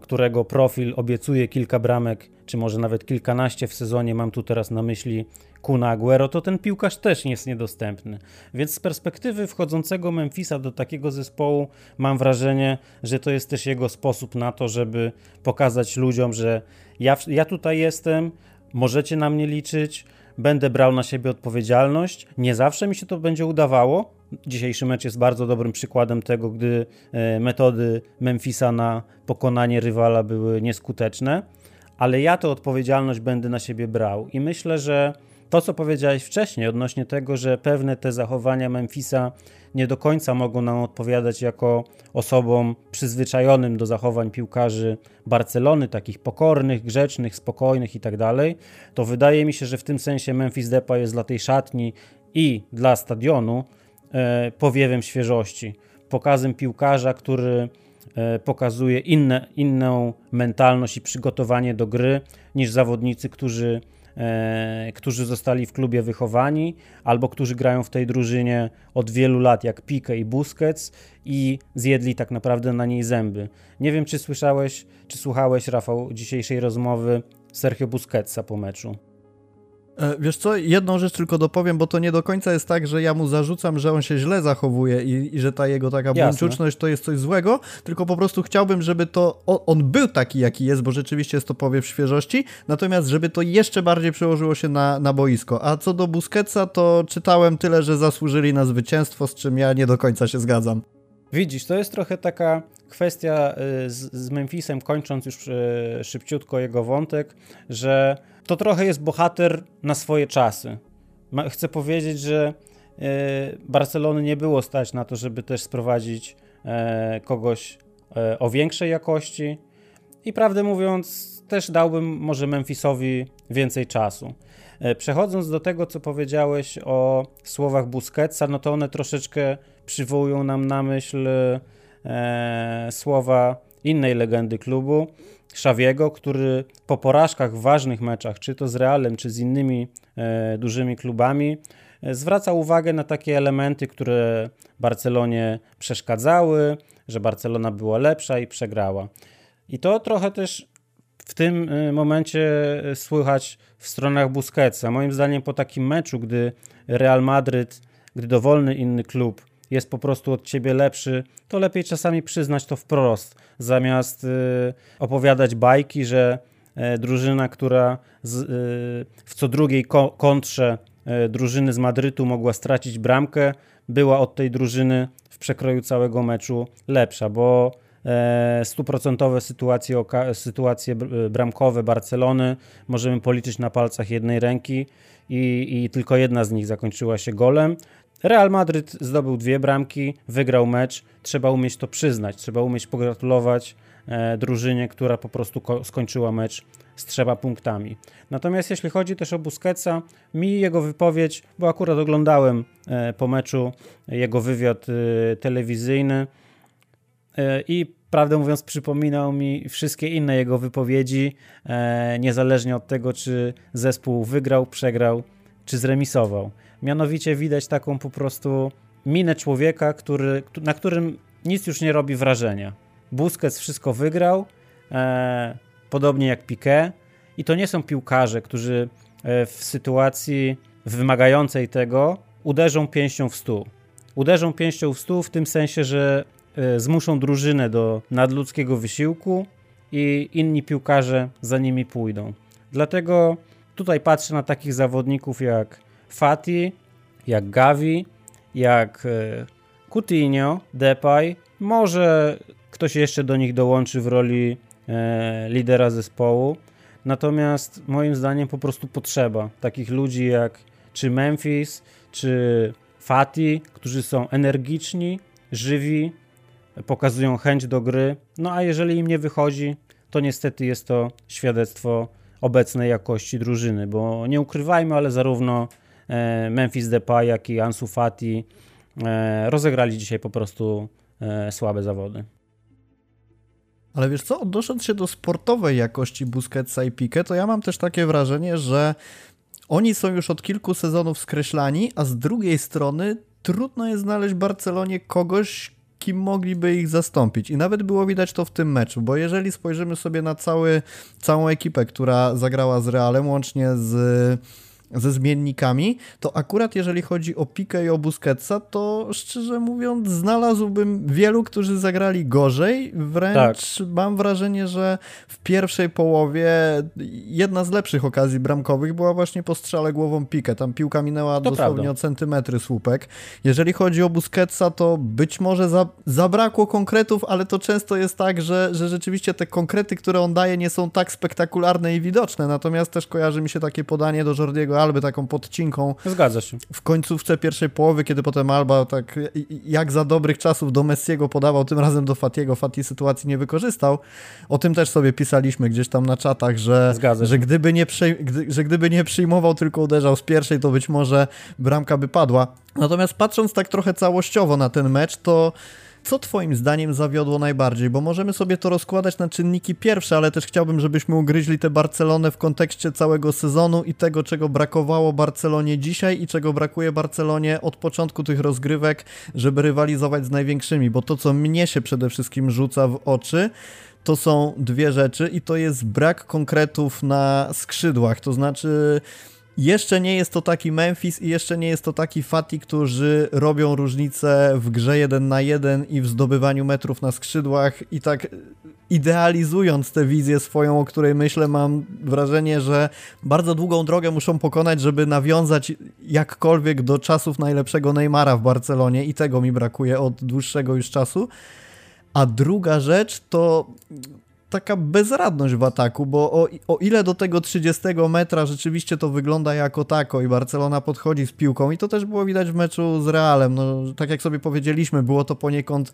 którego profil obiecuje kilka bramek, czy może nawet kilkanaście w sezonie, mam tu teraz na myśli Kuna Aguero, to ten piłkarz też jest niedostępny. Więc z perspektywy wchodzącego Memphisa do takiego zespołu mam wrażenie, że to jest też jego sposób na to, żeby pokazać ludziom, że ja, ja tutaj jestem, możecie na mnie liczyć, będę brał na siebie odpowiedzialność. Nie zawsze mi się to będzie udawało. Dzisiejszy mecz jest bardzo dobrym przykładem tego, gdy e, metody Memphisa na pokonanie rywala były nieskuteczne, ale ja tę odpowiedzialność będę na siebie brał i myślę, że to, co powiedziałeś wcześniej odnośnie tego, że pewne te zachowania Memphisa nie do końca mogą nam odpowiadać jako osobom przyzwyczajonym do zachowań piłkarzy Barcelony, takich pokornych, grzecznych, spokojnych i tak to wydaje mi się, że w tym sensie Memphis Depay jest dla tej szatni i dla stadionu powiewem świeżości, pokazem piłkarza, który e, pokazuje inne, inną mentalność i przygotowanie do gry niż zawodnicy, którzy e, którzy zostali w klubie wychowani, albo którzy grają w tej drużynie od wielu lat, jak Pique i Busquets, i zjedli tak naprawdę na niej zęby. Nie wiem, czy słyszałeś, czy słuchałeś, Rafał, dzisiejszej rozmowy Sergio Busquetsa po meczu. E, wiesz co, jedną rzecz tylko dopowiem, bo to nie do końca jest tak, że ja mu zarzucam, że on się źle zachowuje i, i że ta jego taka buńczuczność to jest coś złego, tylko po prostu chciałbym, żeby to on, on, był taki, jaki jest, bo rzeczywiście jest to powiew świeżości, natomiast żeby to jeszcze bardziej przełożyło się na, na boisko. A co do Busquetsa, to czytałem tyle, że zasłużyli na zwycięstwo, z czym ja nie do końca się zgadzam. Widzisz, to jest trochę taka kwestia y, z, z Memphisem, kończąc już y, szybciutko jego wątek, że to trochę jest bohater na swoje czasy. Chcę powiedzieć, że y, Barcelony nie było stać na to, żeby też sprowadzić e, kogoś e, o większej jakości i prawdę mówiąc też dałbym może Memphisowi więcej czasu. E, przechodząc do tego, co powiedziałeś o słowach Busquetsa, no to one troszeczkę przywołują nam na myśl e, słowa innej legendy klubu, Szawiego, który po porażkach w ważnych meczach, czy to z Realem, czy z innymi e, dużymi klubami, e, zwraca uwagę na takie elementy, które Barcelonie przeszkadzały, że Barcelona była lepsza i przegrała. I to trochę też w tym momencie słychać w stronach Busquetsa. Moim zdaniem po takim meczu, gdy Real Madryt, gdy dowolny inny klub jest po prostu od ciebie lepszy, to lepiej czasami przyznać to wprost, zamiast y, opowiadać bajki, że y, drużyna, która y, w co drugiej ko kontrze drużyny z Madrytu mogła stracić bramkę, była od tej drużyny w przekroju całego meczu lepsza, bo stuprocentowe sytuacje, sytuacje bramkowe Barcelony możemy policzyć na palcach jednej ręki i, i tylko jedna z nich zakończyła się golem. Real Madryt zdobył dwie bramki, wygrał mecz. Trzeba umieć to przyznać, trzeba umieć pogratulować e, drużynie, która po prostu skończyła mecz z trzema punktami. Natomiast jeśli chodzi też o Busquetsa, mi jego wypowiedź, bo akurat oglądałem e, po meczu jego wywiad e, telewizyjny i prawdę mówiąc przypominał mi wszystkie inne jego wypowiedzi, niezależnie od tego, czy zespół wygrał, przegrał, czy zremisował. Mianowicie widać taką po prostu minę człowieka, który, na którym nic już nie robi wrażenia. Busquets wszystko wygrał, e, podobnie jak Piqué. I to nie są piłkarze, którzy e, w sytuacji wymagającej tego uderzą pięścią w stół. Uderzą pięścią w stół w tym sensie, że e, zmuszą drużynę do nadludzkiego wysiłku i inni piłkarze za nimi pójdą. Dlatego tutaj patrzę na takich zawodników jak Fati, jak Gavi, jak e, Coutinho, Depay. Może ktoś jeszcze do nich dołączy w roli e, lidera zespołu. Natomiast moim zdaniem po prostu potrzeba takich ludzi jak czy Memphis, czy Fati, którzy są energiczni, żywi, pokazują chęć do gry. No a jeżeli im nie wychodzi, to niestety jest to świadectwo obecnej jakości drużyny, bo nie ukrywajmy, ale zarówno Memphis Depay, jak i Ansu Fati e, rozegrali dzisiaj po prostu e, słabe zawody. Ale wiesz co, odnosząc się do sportowej jakości Busquetsa i Pique, to ja mam też takie wrażenie, że oni są już od kilku sezonów skreślani, a z drugiej strony trudno jest znaleźć Barcelonie kogoś, kim mogliby ich zastąpić. I nawet było widać to w tym meczu, bo jeżeli spojrzymy sobie na cały, całą ekipę, która zagrała z Realem, łącznie z ze zmiennikami, to akurat jeżeli chodzi o Pikę i o Busquetsa, to szczerze mówiąc znalazłbym wielu, którzy zagrali gorzej. Wręcz tak. mam wrażenie, że w pierwszej połowie jedna z lepszych okazji bramkowych była właśnie po strzale głową Pikę. Tam piłka minęła to dosłownie prawda. o centymetry słupek. Jeżeli chodzi o Busquetsa, to być może za, zabrakło konkretów, ale to często jest tak, że, że rzeczywiście te konkrety, które on daje, nie są tak spektakularne i widoczne. Natomiast też kojarzy mi się takie podanie do Jordiego Alby taką podcinką. Zgadza się. W końcówce pierwszej połowy, kiedy potem Alba tak jak za dobrych czasów do Messiego podawał, tym razem do Fatiego, Fati sytuacji nie wykorzystał. O tym też sobie pisaliśmy gdzieś tam na czatach, że, że, gdyby, nie gdy, że gdyby nie przyjmował, tylko uderzał z pierwszej, to być może bramka by padła. Natomiast patrząc tak trochę całościowo na ten mecz, to co Twoim zdaniem zawiodło najbardziej? Bo możemy sobie to rozkładać na czynniki pierwsze, ale też chciałbym, żebyśmy ugryźli tę Barcelonę w kontekście całego sezonu i tego, czego brakowało Barcelonie dzisiaj i czego brakuje Barcelonie od początku tych rozgrywek, żeby rywalizować z największymi. Bo to, co mnie się przede wszystkim rzuca w oczy, to są dwie rzeczy i to jest brak konkretów na skrzydłach. To znaczy jeszcze nie jest to taki Memphis i jeszcze nie jest to taki Fati, którzy robią różnicę w grze 1 na 1 i w zdobywaniu metrów na skrzydłach i tak idealizując tę wizję swoją, o której myślę, mam wrażenie, że bardzo długą drogę muszą pokonać, żeby nawiązać jakkolwiek do czasów najlepszego Neymara w Barcelonie i tego mi brakuje od dłuższego już czasu. A druga rzecz to taka bezradność w ataku, bo o, o, ile do tego 30 metra rzeczywiście to wygląda jako tako i Barcelona podchodzi z piłką i to też było widać w meczu z Realem, no tak jak sobie powiedzieliśmy, było to poniekąd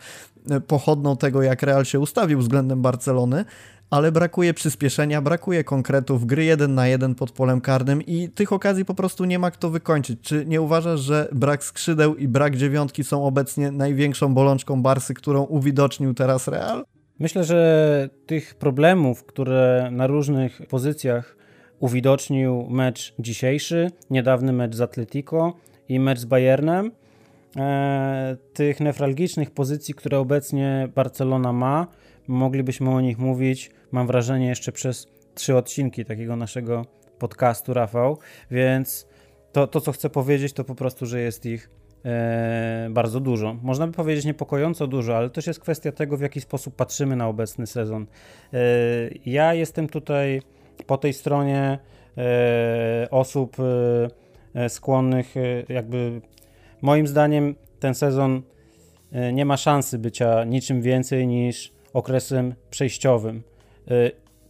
e, pochodną tego, jak Real się ustawił względem Barcelony, ale brakuje przyspieszenia, brakuje konkretów, gry jeden na jeden pod polem karnym i tych okazji po prostu nie ma kto wykończyć. Czy nie uważasz, że brak skrzydeł i brak dziewiątki są obecnie największą bolączką Barsy, którą uwidocznił teraz Real? Myślę, że tych problemów, które na różnych pozycjach uwidocznił mecz dzisiejszy, niedawny mecz z Atletico i mecz z Bayernem, e, tych newralgicznych pozycji, które obecnie Barcelona ma, moglibyśmy o nich mówić, mam wrażenie, jeszcze przez trzy odcinki takiego naszego podcastu, Rafał, więc to, to co chcę powiedzieć, to po prostu, że jest ich bardzo dużo. Można by powiedzieć niepokojąco dużo, ale też jest kwestia tego, w jaki sposób patrzymy na obecny sezon. E, ja jestem tutaj po tej stronie e, osób e, e, skłonnych, e, jakby moim zdaniem ten sezon nie ma szansy bycia niczym więcej niż okresem przejściowym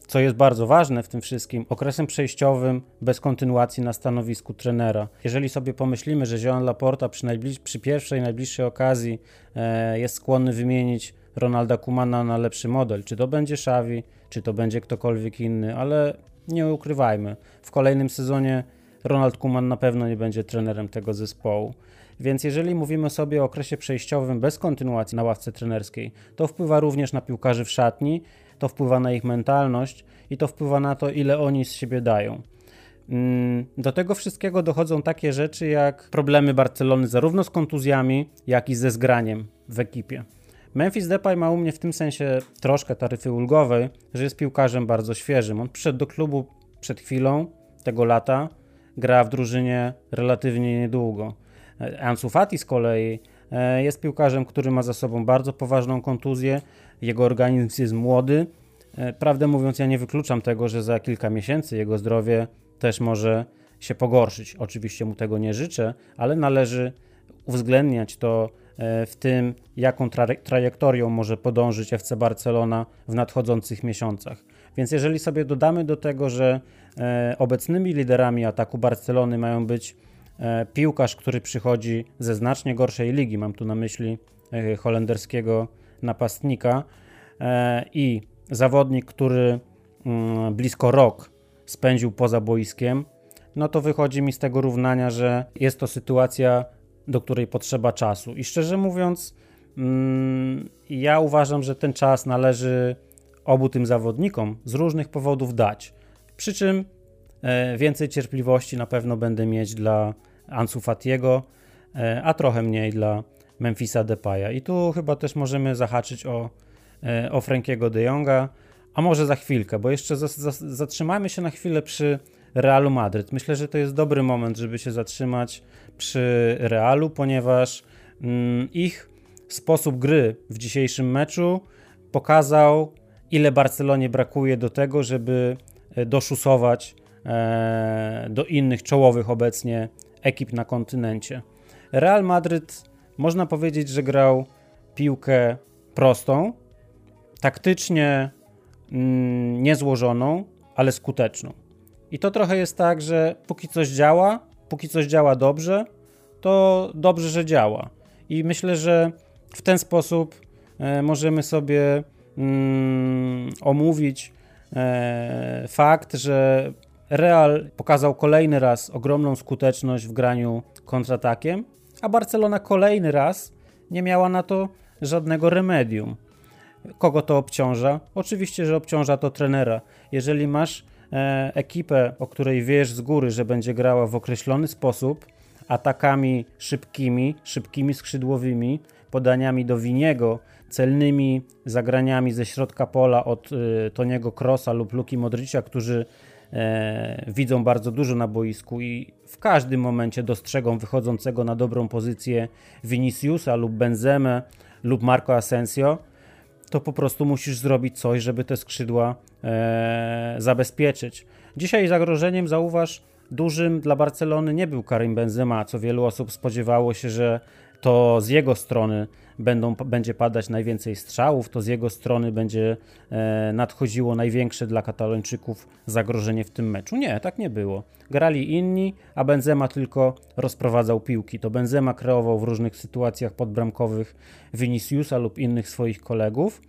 co jest bardzo ważne w tym wszystkim, okresem przejściowym bez kontynuacji na stanowisku trenera. Jeżeli sobie pomyślimy, że Joan Laporta przy, najbliż- przy pierwszej, najbliższej okazji e, jest skłonny wymienić Ronalda Kumana na lepszy model, czy to będzie Xavi, czy to będzie ktokolwiek inny, ale nie ukrywajmy, w kolejnym sezonie Ronald Kuman na pewno nie będzie trenerem tego zespołu. Więc jeżeli mówimy sobie o okresie przejściowym bez kontynuacji na ławce trenerskiej, to wpływa również na piłkarzy w szatni to wpływa na ich mentalność i to wpływa na to, ile oni z siebie dają. Mm, do tego wszystkiego dochodzą takie rzeczy jak problemy Barcelony zarówno z kontuzjami, jak i ze zgraniem w ekipie. Memphis Depay ma u mnie w tym sensie troszkę taryfy ulgowej, że jest piłkarzem bardzo świeżym. On przyszedł do klubu przed chwilą tego lata, gra w drużynie relatywnie niedługo. Ansu Fati z kolei e, jest piłkarzem, który ma za sobą bardzo poważną kontuzję jego organizm jest młody. E, prawdę mówiąc, ja nie wykluczam tego, że za kilka miesięcy jego zdrowie też może się pogorszyć. Oczywiście mu tego nie życzę, ale należy uwzględniać to e, w tym, jaką tra trajektorią może podążyć FC Barcelona w nadchodzących miesiącach. Więc jeżeli sobie dodamy do tego, że e, obecnymi liderami ataku Barcelony mają być piłkarz, który przychodzi ze znacznie gorszej ligi, mam tu na myśli holenderskiego napastnika e, i zawodnik, który mm, blisko rok spędził poza boiskiem, no to wychodzi mi z tego równania, że jest to sytuacja, do której potrzeba czasu. I szczerze mówiąc, mm, ja uważam, że ten czas należy obu tym zawodnikom z różnych powodów dać. Przy czym e, więcej cierpliwości na pewno będę mieć dla Ansu Fatiego, e, a trochę mniej dla Memphisa Depaya. I tu chyba też możemy zahaczyć o, e, o Frankiego de Jonga, a może za chwilkę, bo jeszcze za, za, zatrzymajmy się na chwilę przy Realu Madryt. Myślę, że to jest dobry moment, żeby się zatrzymać przy Realu, ponieważ mm, ich sposób gry w dzisiejszym meczu pokazał, ile Barcelonie brakuje do tego, żeby e, doszusować e, do innych czołowych obecnie ekip na kontynencie. Real Madryt można powiedzieć, że grał piłkę prostą, taktycznie mm, niezłożoną, ale skuteczną. I to trochę jest tak, że póki coś działa, póki coś działa dobrze, to dobrze, że działa. I myślę, że w ten sposób e, możemy sobie mm, omówić e, fakt, że Real pokazał kolejny raz ogromną skuteczność w graniu kontratakiem, a Barcelona kolejny raz nie miała na to żadnego remedium. Kogo to obciąża? Oczywiście, że obciąża to trenera. Jeżeli masz e, ekipę, o której wiesz z góry, że będzie grała w określony sposób, atakami szybkimi, szybkimi skrzydłowymi, podaniami do Winiego, celnymi zagraniami ze środka pola od y, Toniego Krosa lub Luki Modricia, którzy e, widzą bardzo dużo na boisku i w każdym momencie dostrzegą wychodzącego na dobrą pozycję Viniciusa lub Benzemę lub Marco Asensio, to po prostu musisz zrobić coś, żeby te skrzydła e, zabezpieczyć. Dzisiaj zagrożeniem, zauważ, dużym dla Barcelony nie był Karim Benzema, co wielu osób spodziewało się, że to z jego strony będą, będzie padać najwięcej strzałów, to z jego strony będzie e, nadchodziło największe dla Katalończyków zagrożenie w tym meczu. Nie, tak nie było. Grali inni, a Benzema tylko rozprowadzał piłki. To Benzema kreował w różnych sytuacjach podbramkowych Viniciusa lub innych swoich kolegów.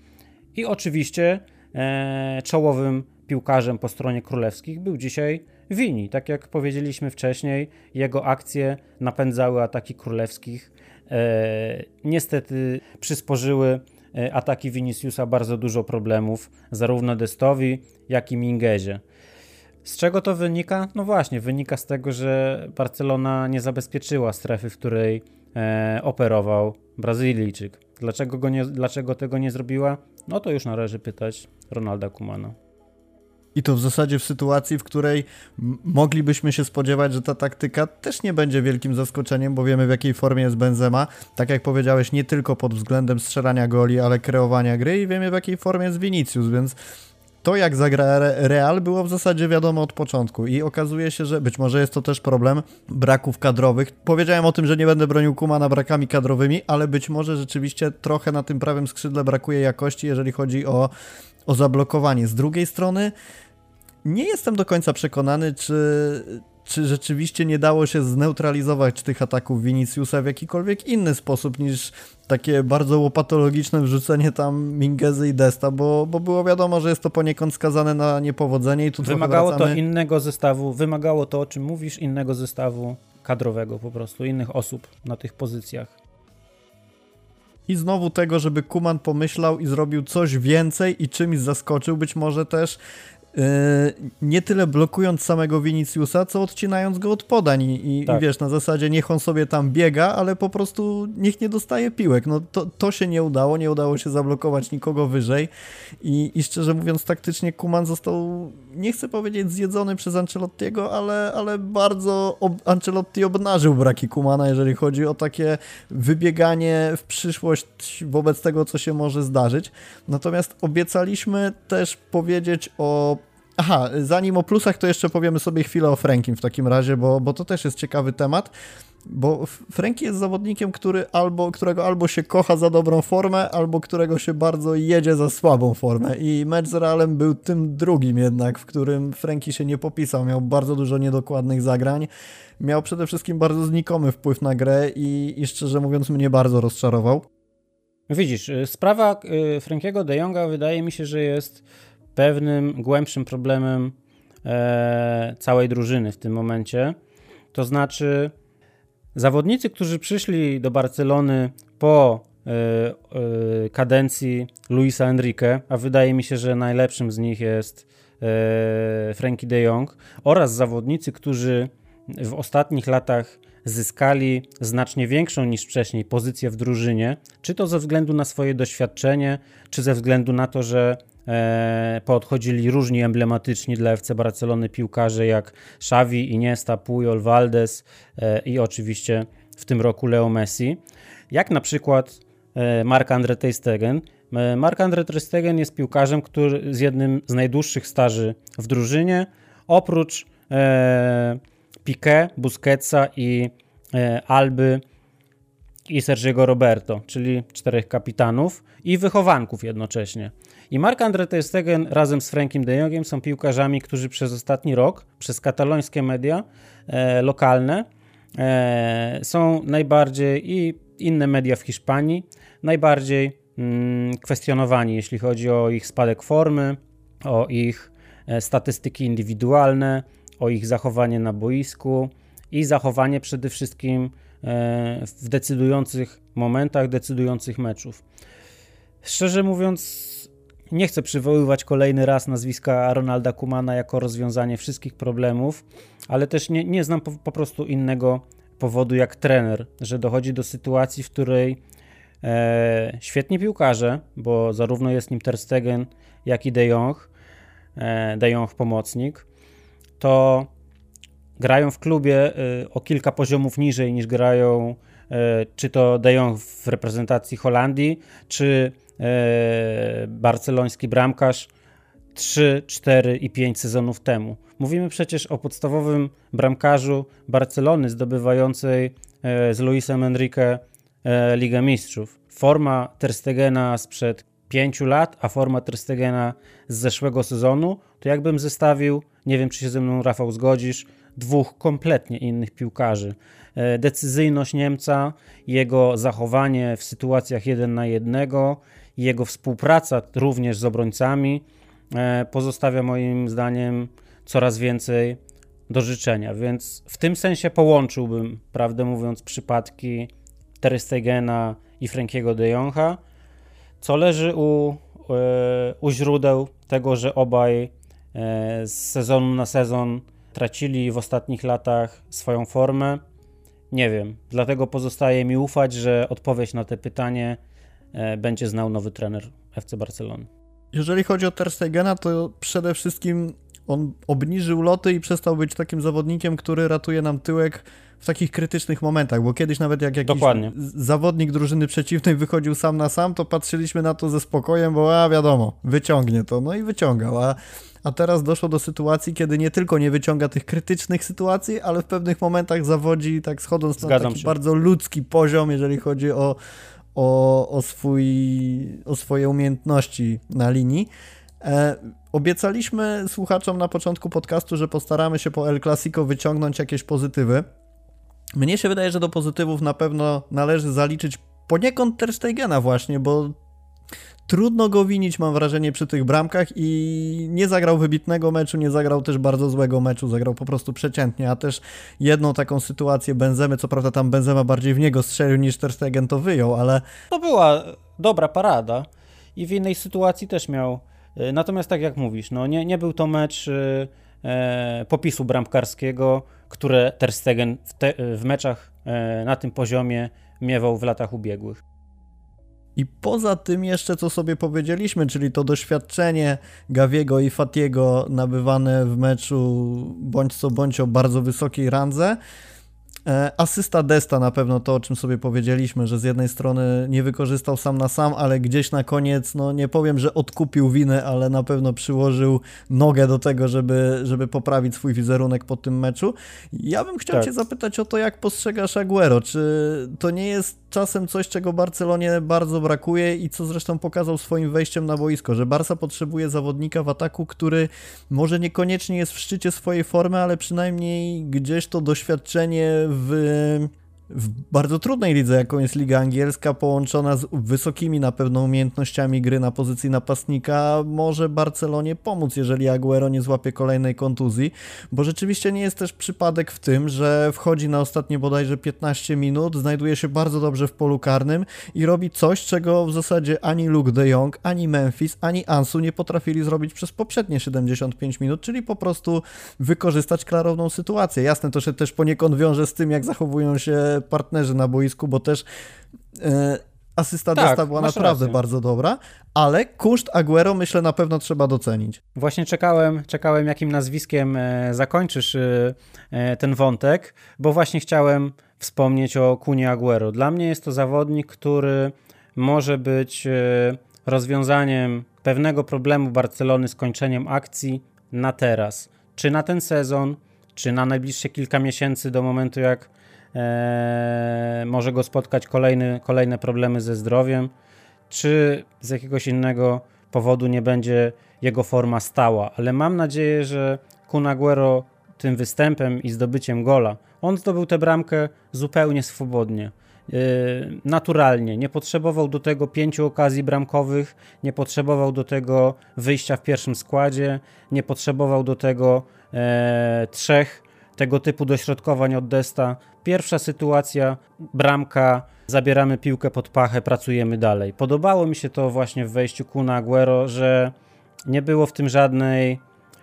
I oczywiście e, czołowym piłkarzem po stronie królewskich był dzisiaj Wini. Tak jak powiedzieliśmy wcześniej, jego akcje napędzały ataki królewskich niestety przysporzyły e, ataki Viniciusa bardzo dużo problemów, zarówno Destowi, jak i Mingezie. Z czego to wynika? No właśnie, wynika z tego, że Barcelona nie zabezpieczyła strefy, w której e, operował Brazylijczyk. Dlaczego, go nie, dlaczego tego nie zrobiła? No to już należy pytać Ronalda Kumana. I to w zasadzie w sytuacji, w której moglibyśmy się spodziewać, że ta taktyka też nie będzie wielkim zaskoczeniem, bo wiemy w jakiej formie jest Benzema. Tak jak powiedziałeś, nie tylko pod względem strzelania goli, ale kreowania gry i wiemy w jakiej formie jest Vinicius, więc to jak zagra Real było w zasadzie wiadomo od początku i okazuje się, że być może jest to też problem braków kadrowych. Powiedziałem o tym, że nie będę bronił Kumana brakami kadrowymi, ale być może rzeczywiście trochę na tym prawym skrzydle brakuje jakości, jeżeli chodzi o, o zablokowanie. Z drugiej strony nie jestem do końca przekonany, czy, czy rzeczywiście nie dało się zneutralizować tych ataków Viniciusa w jakikolwiek inny sposób niż takie bardzo łopatologiczne wrzucenie tam Mingezy i Desta, bo, bo było wiadomo, że jest to poniekąd skazane na niepowodzenie i tu Wymagało wracamy... to innego zestawu, wymagało to, o czym mówisz, innego zestawu kadrowego po prostu, innych osób na tych pozycjach. I znowu tego, żeby Kuman pomyślał i zrobił coś więcej i czymś zaskoczył, być może też nie tyle blokując samego Viniciusa, co odcinając go od podań i, tak. i, wiesz, na zasadzie niech on sobie tam biega, ale po prostu niech nie dostaje piłek. No to, to się nie udało, nie udało się zablokować nikogo wyżej i, i szczerze mówiąc taktycznie Kuman został, nie chcę powiedzieć zjedzony przez Ancelottiego, ale, ale bardzo ob Ancelotti obnażył braki Kumana, jeżeli chodzi o takie wybieganie w przyszłość wobec tego, co się może zdarzyć. Natomiast obiecaliśmy też powiedzieć o Aha, zanim o plusach, to jeszcze powiemy sobie chwilę o Frankim w takim razie, bo, bo to też jest ciekawy temat. Bo Franki jest zawodnikiem, który albo, którego albo się kocha za dobrą formę, albo którego się bardzo jedzie za słabą formę. I mecz z Realem był tym drugim jednak, w którym Franki się nie popisał. Miał bardzo dużo niedokładnych zagrań. Miał przede wszystkim bardzo znikomy wpływ na grę i, i szczerze mówiąc mnie bardzo rozczarował. Widzisz, y, sprawa y, Frankiego de Jonga wydaje mi się, że jest pewnym głębszym problemem e, całej drużyny w tym momencie. To znaczy, zawodnicy, którzy przyszli do Barcelony po e, e, kadencji Luisa Enrique, a wydaje mi się, że najlepszym z nich jest Frankie de Jong, oraz zawodnicy, którzy w ostatnich latach zyskali znacznie większą niż wcześniej pozycję w drużynie, czy to ze względu na swoje doświadczenie, czy ze względu na to, że podchodzili różni emblematyczni dla FC Barcelony piłkarze jak Xavi, Iniesta, Puyol, Valdes e, i oczywiście w tym roku Leo Messi, jak na przykład e, Marc-André Ter Stegen. E, Marc-André Ter jest piłkarzem, który z jednym z najdłuższych staży w drużynie, oprócz e, Piqué, Busquetsa i e, Alby i Sergiego Roberto, czyli czterech kapitanów i wychowanków jednocześnie. I Marc-André Ter Stegen razem z Frankiem de Jongiem są piłkarzami, którzy przez ostatni rok, przez katalońskie media e, lokalne, e, są najbardziej i inne media w Hiszpanii, najbardziej mm, kwestionowani, jeśli chodzi o ich spadek formy, o ich e, statystyki indywidualne, o ich zachowanie na boisku i zachowanie przede wszystkim e, w decydujących momentach, decydujących meczów. Szczerze mówiąc, nie chcę przywoływać kolejny raz nazwiska Ronalda Kumana jako rozwiązanie wszystkich problemów, ale też nie, nie znam po, po prostu innego powodu jak trener, że dochodzi do sytuacji, w której e, świetni piłkarze, bo zarówno jest nim Ter Stegen, jak i De Jong, e, De Jong pomocnik, to grają w klubie e, o kilka poziomów niżej niż grają e, czy to De Jong w reprezentacji Holandii, czy barceloński bramkarz 3, 4 i 5 sezonów temu. Mówimy przecież o podstawowym bramkarzu Barcelony zdobywającej e, z Luisem Enrique e, Ligę Mistrzów. Forma Terstegena sprzed pięciu lat, a forma Terstegena z zeszłego sezonu, to jakbym zestawił, nie wiem czy się ze mną Rafał zgodzisz, dwóch kompletnie innych piłkarzy. E, decyzyjność Niemca, jego zachowanie w sytuacjach jeden na jednego, jego współpraca również z obrońcami e, pozostawia moim zdaniem coraz więcej do życzenia, więc w tym sensie połączyłbym, prawdę mówiąc, przypadki Ter Stegena i Frankiego de Jonga, co leży u, e, u źródeł tego, że obaj z sezonu na sezon tracili w ostatnich latach swoją formę. Nie wiem, dlatego pozostaje mi ufać, że odpowiedź na to pytanie e, będzie znał nowy trener FC Barcelony. Jeżeli chodzi o Ter Stegena, to przede wszystkim on obniżył loty i przestał być takim zawodnikiem, który ratuje nam tyłek w takich krytycznych momentach, bo kiedyś nawet jak jakiś Dokładnie. zawodnik drużyny przeciwnej wychodził sam na sam, to patrzyliśmy na to ze spokojem, bo a wiadomo, wyciągnie to, no i wyciągał, a, a teraz doszło do sytuacji, kiedy nie tylko nie wyciąga tych krytycznych sytuacji, ale w pewnych momentach zawodzi, tak schodząc na taki się. bardzo ludzki poziom, jeżeli chodzi o, o, o, swój, o swoje umiejętności na linii. E, obiecaliśmy słuchaczom na początku podcastu, że postaramy się po El Clasico wyciągnąć jakieś pozytywy. Mnie się wydaje, że do pozytywów na pewno należy zaliczyć poniekąd Ter Stegena właśnie, bo trudno go winić, mam wrażenie, przy tych bramkach i nie zagrał wybitnego meczu, nie zagrał też bardzo złego meczu, zagrał po prostu przeciętnie, a też jedną taką sytuację Benzemy, co prawda tam Benzema bardziej w niego strzelił niż Ter Stegen to wyjął, ale... To była dobra parada i w innej sytuacji też miał. Y, natomiast tak jak mówisz, no nie, nie był to mecz y, e, popisu bramkarskiego, które Ter Stegen w, te, w meczach e, na tym poziomie miewał w latach ubiegłych. I poza tym jeszcze co sobie powiedzieliśmy, czyli to doświadczenie Gawiego i Fatiego nabywane w meczu bądź co bądź o bardzo wysokiej randze, asysta Desta na pewno to, o czym sobie powiedzieliśmy, że z jednej strony nie wykorzystał sam na sam, ale gdzieś na koniec, no nie powiem, że odkupił winę, ale na pewno przyłożył nogę do tego, żeby, żeby poprawić swój wizerunek po tym meczu. Ja bym chciał tak. Cię zapytać o to, jak postrzegasz Aguero. Czy to nie jest czasem coś, czego Barcelonie bardzo brakuje i co zresztą pokazał swoim wejściem na boisko, że Barca potrzebuje zawodnika w ataku, który może niekoniecznie jest w szczycie swojej formy, ale przynajmniej gdzieś to doświadczenie w w bardzo trudnej lidze, jaką jest Liga Angielska, połączona z wysokimi na pewno umiejętnościami gry na pozycji napastnika, może Barcelonie pomóc, jeżeli Aguero nie złapie kolejnej kontuzji, bo rzeczywiście nie jest też przypadek w tym, że wchodzi na ostatnie bodajże 15 minut, znajduje się bardzo dobrze w polu karnym i robi coś, czego w zasadzie ani Luke de Jong, ani Memphis, ani Ansu nie potrafili zrobić przez poprzednie 75 minut, czyli po prostu wykorzystać klarowną sytuację. Jasne, to się też poniekąd wiąże z tym, jak zachowują się partnerzy na boisku, bo też e, asysta tak, była naprawdę rację. bardzo dobra, ale kuszt Aguero myślę na pewno trzeba docenić. Właśnie czekałem, czekałem jakim nazwiskiem e, zakończysz e, ten wątek, bo właśnie chciałem wspomnieć o Kunie Aguero. Dla mnie jest to zawodnik, który może być rozwiązaniem pewnego problemu Barcelony z kończeniem akcji na teraz. Czy na ten sezon, czy na najbliższe kilka miesięcy do momentu, jak e, może go spotkać kolejny, kolejne problemy ze zdrowiem, czy z jakiegoś innego powodu nie będzie jego forma stała. Ale mam nadzieję, że Kun Aguero tym występem i zdobyciem gola, on zdobył tę bramkę zupełnie swobodnie. Yy, naturalnie. Nie potrzebował do tego pięciu okazji bramkowych, nie potrzebował do tego wyjścia w pierwszym składzie, nie potrzebował do tego e, trzech tego typu dośrodkowań od Desta. Pierwsza sytuacja, bramka, zabieramy piłkę pod pachę, pracujemy dalej. Podobało mi się to właśnie w wejściu Kuna Aguero, że nie było w tym żadnej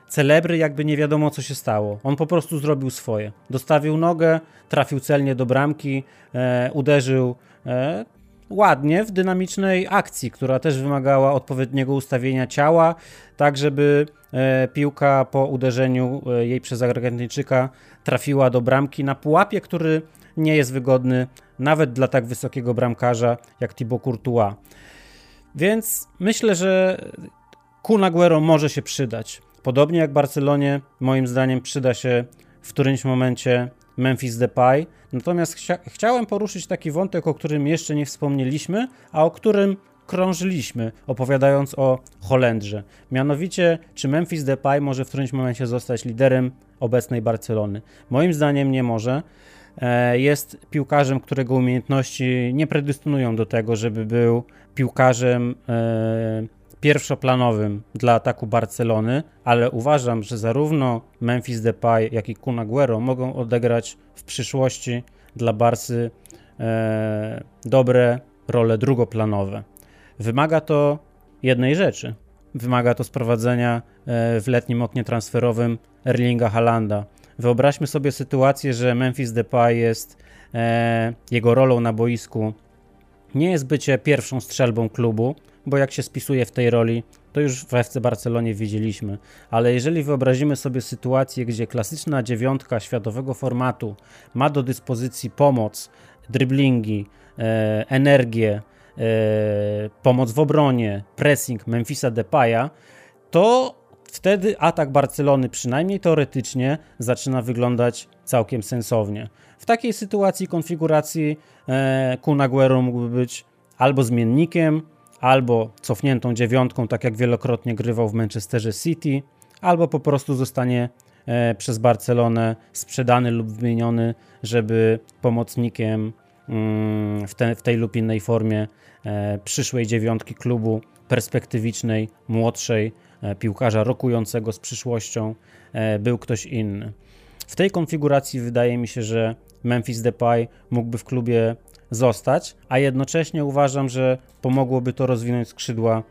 celebry, jakby nie wiadomo co się stało. On po prostu zrobił swoje. Dostawił nogę, trafił celnie do bramki, e, uderzył e, ładnie w dynamicznej akcji, która też wymagała odpowiedniego ustawienia ciała, tak żeby e, piłka po uderzeniu e, jej przez Argentyńczyka trafiła do bramki na pułapie, który nie jest wygodny nawet dla tak wysokiego bramkarza jak Thibaut Courtois. Więc myślę, że Kun Aguero może się przydać. Podobnie jak Barcelonie, moim zdaniem przyda się w którymś momencie Memphis Depay. Natomiast chcia chciałem poruszyć taki wątek, o którym jeszcze nie wspomnieliśmy, a o którym krążyliśmy, opowiadając o Holendrze. Mianowicie, czy Memphis Depay może w którymś momencie zostać liderem obecnej Barcelony? Moim zdaniem nie może. E, jest piłkarzem, którego umiejętności nie predystynują do tego, żeby był piłkarzem e, pierwszoplanowym dla ataku Barcelony, ale uważam, że zarówno Memphis Depay, jak i Kun Aguero mogą odegrać w przyszłości dla Barsy e, dobre role drugoplanowe. Wymaga to jednej rzeczy. Wymaga to sprowadzenia w letnim oknie transferowym Erlinga Halanda, Wyobraźmy sobie sytuację, że Memphis Depay jest e, jego rolą na boisku nie jest bycie pierwszą strzelbą klubu, bo jak się spisuje w tej roli, to już w FC Barcelonie widzieliśmy. Ale jeżeli wyobrazimy sobie sytuację, gdzie klasyczna dziewiątka światowego formatu ma do dyspozycji pomoc, driblingi, e, energię, e, pomoc w obronie, pressing Memphisa Depaya, to wtedy atak Barcelony, przynajmniej teoretycznie, zaczyna wyglądać całkiem sensownie. W takiej sytuacji konfiguracji e, Kun mógłby być albo zmiennikiem, albo cofniętą dziewiątką, tak jak wielokrotnie grywał w Manchesterze City, albo po prostu zostanie e, przez Barcelonę sprzedany lub wymieniony, żeby pomocnikiem w, te, w tej lub innej formie e, przyszłej dziewiątki klubu perspektywicznej, młodszej, E, piłkarza rokującego z przyszłością e, był ktoś inny. W tej konfiguracji wydaje mi się, że Memphis Depay mógłby w klubie zostać, a jednocześnie uważam, że pomogłoby to rozwinąć skrzydła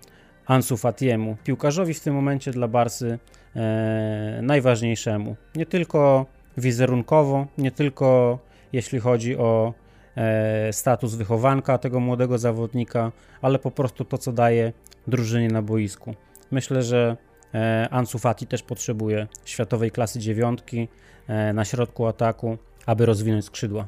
Ansu Fatiemu, piłkarzowi w tym momencie dla Barsy e, najważniejszemu. Nie tylko wizerunkowo, nie tylko jeśli chodzi o status wychowanka tego młodego zawodnika, ale po prostu to, co daje drużynie na boisku. Myślę, że e, Ansu Fati też potrzebuje światowej klasy dziewiątki e, na środku ataku, aby rozwinąć skrzydła.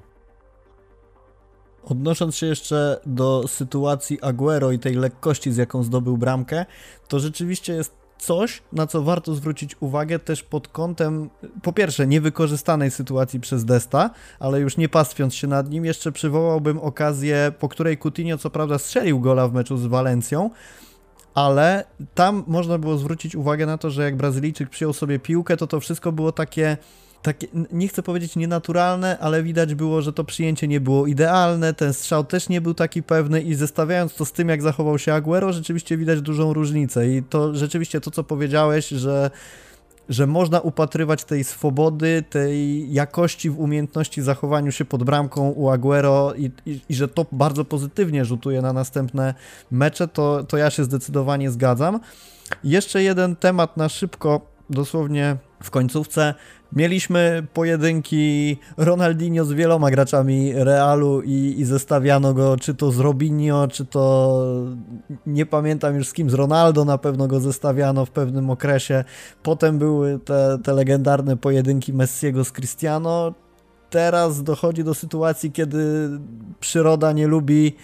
Odnosząc się jeszcze do sytuacji Aguero i tej lekkości, z jaką zdobył bramkę, to rzeczywiście jest coś, na co warto zwrócić uwagę też pod kątem, po pierwsze, niewykorzystanej sytuacji przez Desta, ale już nie pastwiąc się nad nim, jeszcze przywołałbym okazję, po której Coutinho co prawda strzelił gola w meczu z Walencją, ale tam można było zwrócić uwagę na to, że jak Brazylijczyk przyjął sobie piłkę, to to wszystko było takie takie, nie chcę powiedzieć nienaturalne, ale widać było, że to przyjęcie nie było idealne, ten strzał też nie był taki pewny i zestawiając to z tym, jak zachował się Aguero, rzeczywiście widać dużą różnicę i to rzeczywiście to, co powiedziałeś, że że można upatrywać tej swobody, tej jakości w umiejętności zachowaniu się pod bramką u Aguero i, i, i, że to bardzo pozytywnie rzutuje na następne mecze, to, to ja się zdecydowanie zgadzam. Jeszcze jeden temat na szybko, dosłownie w końcówce. Mieliśmy pojedynki Ronaldinho z wieloma graczami Realu i, i zestawiano go czy to z Robinho, czy to nie pamiętam już z kim, z Ronaldo na pewno go zestawiano w pewnym okresie. Potem były te, te legendarne pojedynki Messiego z Cristiano. Teraz dochodzi do sytuacji, kiedy przyroda nie lubi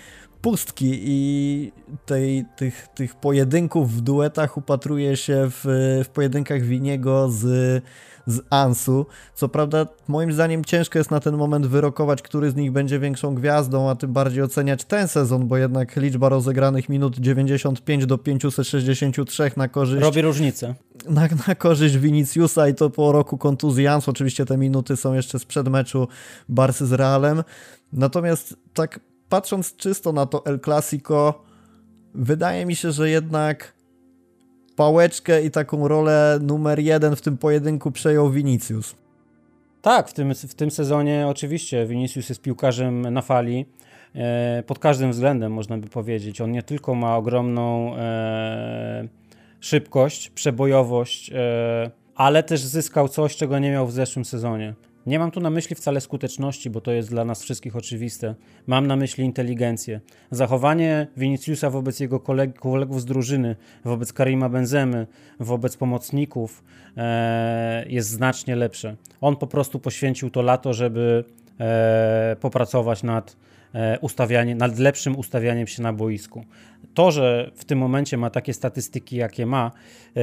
pustki i tej, tych, tych pojedynków w duetach upatruje się w, w pojedynkach Winiego z z Ansu. Co prawda, moim zdaniem ciężko jest na ten moment wyrokować, który z nich będzie większą gwiazdą, a tym bardziej oceniać ten sezon, bo jednak liczba rozegranych minut 95 do 563 na korzyść. Robi różnicę. Na, na korzyść Viniciusa i to po roku kontuzji Ansu. Oczywiście te minuty są jeszcze sprzed meczu Barsy z Realem. Natomiast tak patrząc czysto na to El Clasico, wydaje mi się, że jednak pałeczkę i taką rolę numer jeden w tym pojedynku przejął Vinicius. Tak, w tym, w tym sezonie oczywiście Vinicius jest piłkarzem na fali. E, pod każdym względem można by powiedzieć. On nie tylko ma ogromną e, szybkość, przebojowość, e, ale też zyskał coś, czego nie miał w zeszłym sezonie. Nie mam tu na myśli wcale skuteczności, bo to jest dla nas wszystkich oczywiste. Mam na myśli inteligencję. Zachowanie Viniciusa wobec jego koleg kolegów z drużyny, wobec Karima Benzemy, wobec pomocników e, jest znacznie lepsze. On po prostu poświęcił to lato, żeby e, popracować nad e, ustawianiem, nad lepszym ustawianiem się na boisku. To, że w tym momencie ma takie statystyki, jakie ma, e,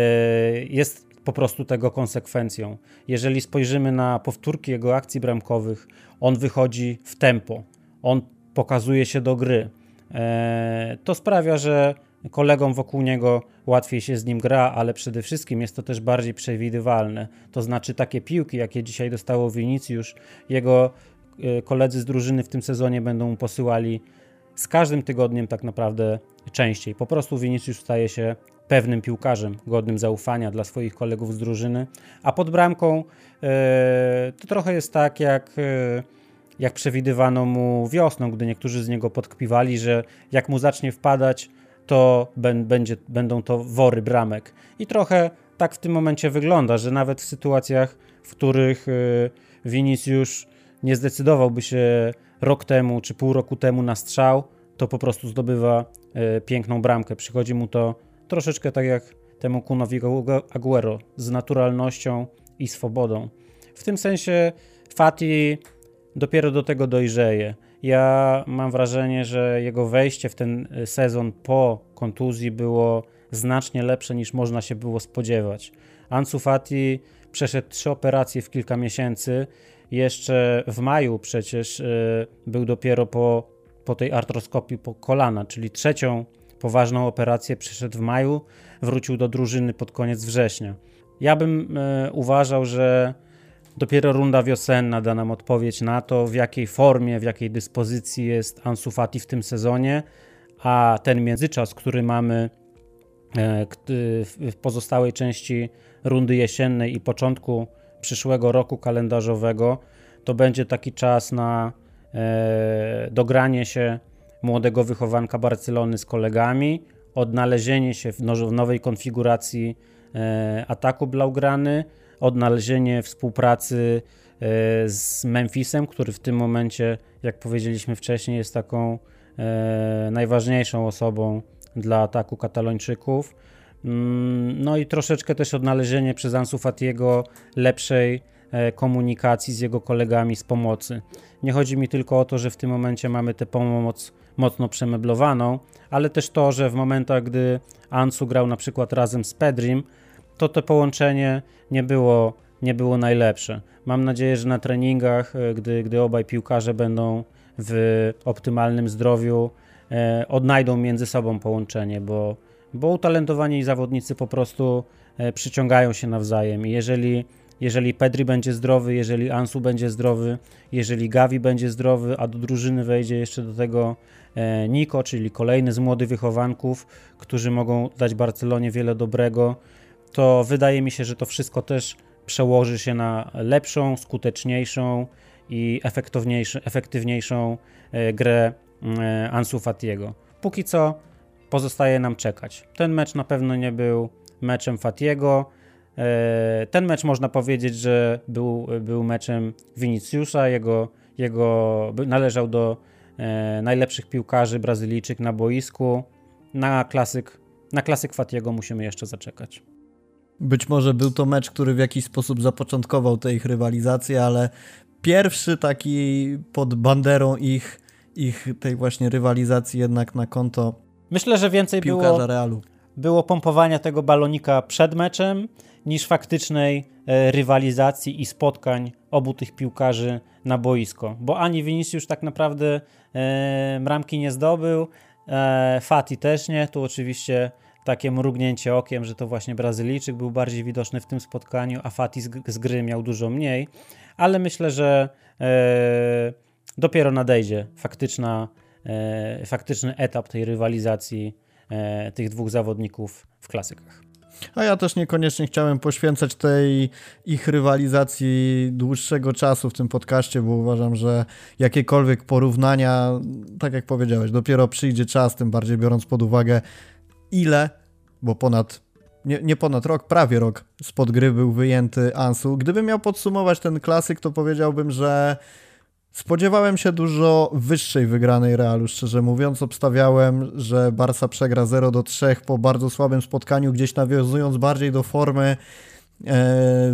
jest po prostu tego konsekwencją. Jeżeli spojrzymy na powtórki jego akcji bramkowych, on wychodzi w tempo, on pokazuje się do gry. E, to sprawia, że kolegom wokół niego łatwiej się z nim gra, ale przede wszystkim jest to też bardziej przewidywalne. To znaczy takie piłki, jakie dzisiaj dostało Vinicius, jego e, koledzy z drużyny w tym sezonie będą mu posyłali z każdym tygodniem tak naprawdę częściej. Po prostu Vinicius staje się pewnym piłkarzem, godnym zaufania dla swoich kolegów z drużyny, a pod bramką e, to trochę jest tak jak, e, jak przewidywano mu wiosną, gdy niektórzy z niego podkpiwali, że jak mu zacznie wpadać, to będzie, będą to wory bramek. I trochę tak w tym momencie wygląda, że nawet w sytuacjach, w których e, Vinicius nie zdecydowałby się rok temu czy pół roku temu na strzał, to po prostu zdobywa piękną bramkę. Przychodzi mu to troszeczkę tak jak temu Kunowi Aguero, z naturalnością i swobodą. W tym sensie Fati dopiero do tego dojrzeje. Ja mam wrażenie, że jego wejście w ten y, sezon po kontuzji było znacznie lepsze niż można się było spodziewać. Ansu Fati przeszedł trzy operacje w kilka miesięcy. Jeszcze w maju przecież y, był dopiero po, po tej artroskopii po kolana, czyli trzecią poważną operację przeszedł w maju, wrócił do drużyny pod koniec września. Ja bym e, uważał, że dopiero runda wiosenna da nam odpowiedź na to, w jakiej formie, w jakiej dyspozycji jest Ansu Fati w tym sezonie, a ten międzyczas, który mamy e, w pozostałej części rundy jesiennej i początku przyszłego roku kalendarzowego, to będzie taki czas na e, dogranie się młodego wychowanka Barcelony z kolegami, odnalezienie się w, nowej konfiguracji e, ataku Blaugrany, odnalezienie współpracy e, z Memphisem, który w tym momencie, jak powiedzieliśmy wcześniej, jest taką e, najważniejszą osobą dla ataku Katalończyków. Mm, no i troszeczkę też odnalezienie przez Ansu Fatiego lepszej komunikacji z jego kolegami z pomocy. Nie chodzi mi tylko o to, że w tym momencie mamy tę pomoc mocno przemeblowaną, ale też to, że w momentach, gdy Ansu grał na przykład razem z Pedrim, to to połączenie nie było, nie było najlepsze. Mam nadzieję, że na treningach, e, gdy, gdy obaj piłkarze będą w optymalnym zdrowiu, e, odnajdą między sobą połączenie, bo, bo utalentowani zawodnicy po prostu e, przyciągają się nawzajem i jeżeli jeżeli Pedri będzie zdrowy, jeżeli Ansu będzie zdrowy, jeżeli Gavi będzie zdrowy, a do drużyny wejdzie jeszcze do tego e, Nico, czyli kolejny z młodych wychowanków, którzy mogą dać Barcelonie wiele dobrego, to wydaje mi się, że to wszystko też przełoży się na lepszą, skuteczniejszą i efektywniejszą, e, grę e, Ansu Fatiego. Póki co pozostaje nam czekać. Ten mecz na pewno nie był meczem Fatiego. E, ten mecz można powiedzieć, że był, był meczem Viniciusa, jego, jego należał do e, najlepszych piłkarzy Brazylijczyk na boisku. Na klasyk, na klasyk Fatiego musimy jeszcze zaczekać. Być może był to mecz, który w jakiś sposób zapoczątkował tę ich rywalizację, ale pierwszy taki pod banderą ich, ich tej właśnie rywalizacji jednak na konto Myślę, że więcej było, Realu. było pompowania tego balonika przed meczem niż faktycznej e, rywalizacji i spotkań obu tych piłkarzy na boisko. Bo ani Vinicius tak naprawdę e, ramki nie zdobył, e, Fati też nie. Tu oczywiście takie mrugnięcie okiem, że to właśnie Brazylijczyk był bardziej widoczny w tym spotkaniu, a Fati z, z gry miał dużo mniej. Ale myślę, że e, dopiero nadejdzie faktyczna, faktyczny etap tej rywalizacji e, tych dwóch zawodników w klasykach. A ja też niekoniecznie chciałem poświęcać tej ich rywalizacji dłuższego czasu w tym podcaście, bo uważam, że jakiekolwiek porównania, tak jak powiedziałeś, dopiero przyjdzie czas, tym bardziej biorąc pod uwagę ile, bo ponad nie, nie, ponad rok, prawie rok spod gry był wyjęty Ansu. Gdybym miał podsumować ten klasyk, to powiedziałbym, że Spodziewałem się dużo wyższej wygranej Realu, szczerze mówiąc. Obstawiałem, że Barca przegra 0 do 3 po bardzo słabym spotkaniu, gdzieś nawiązując bardziej do formy e,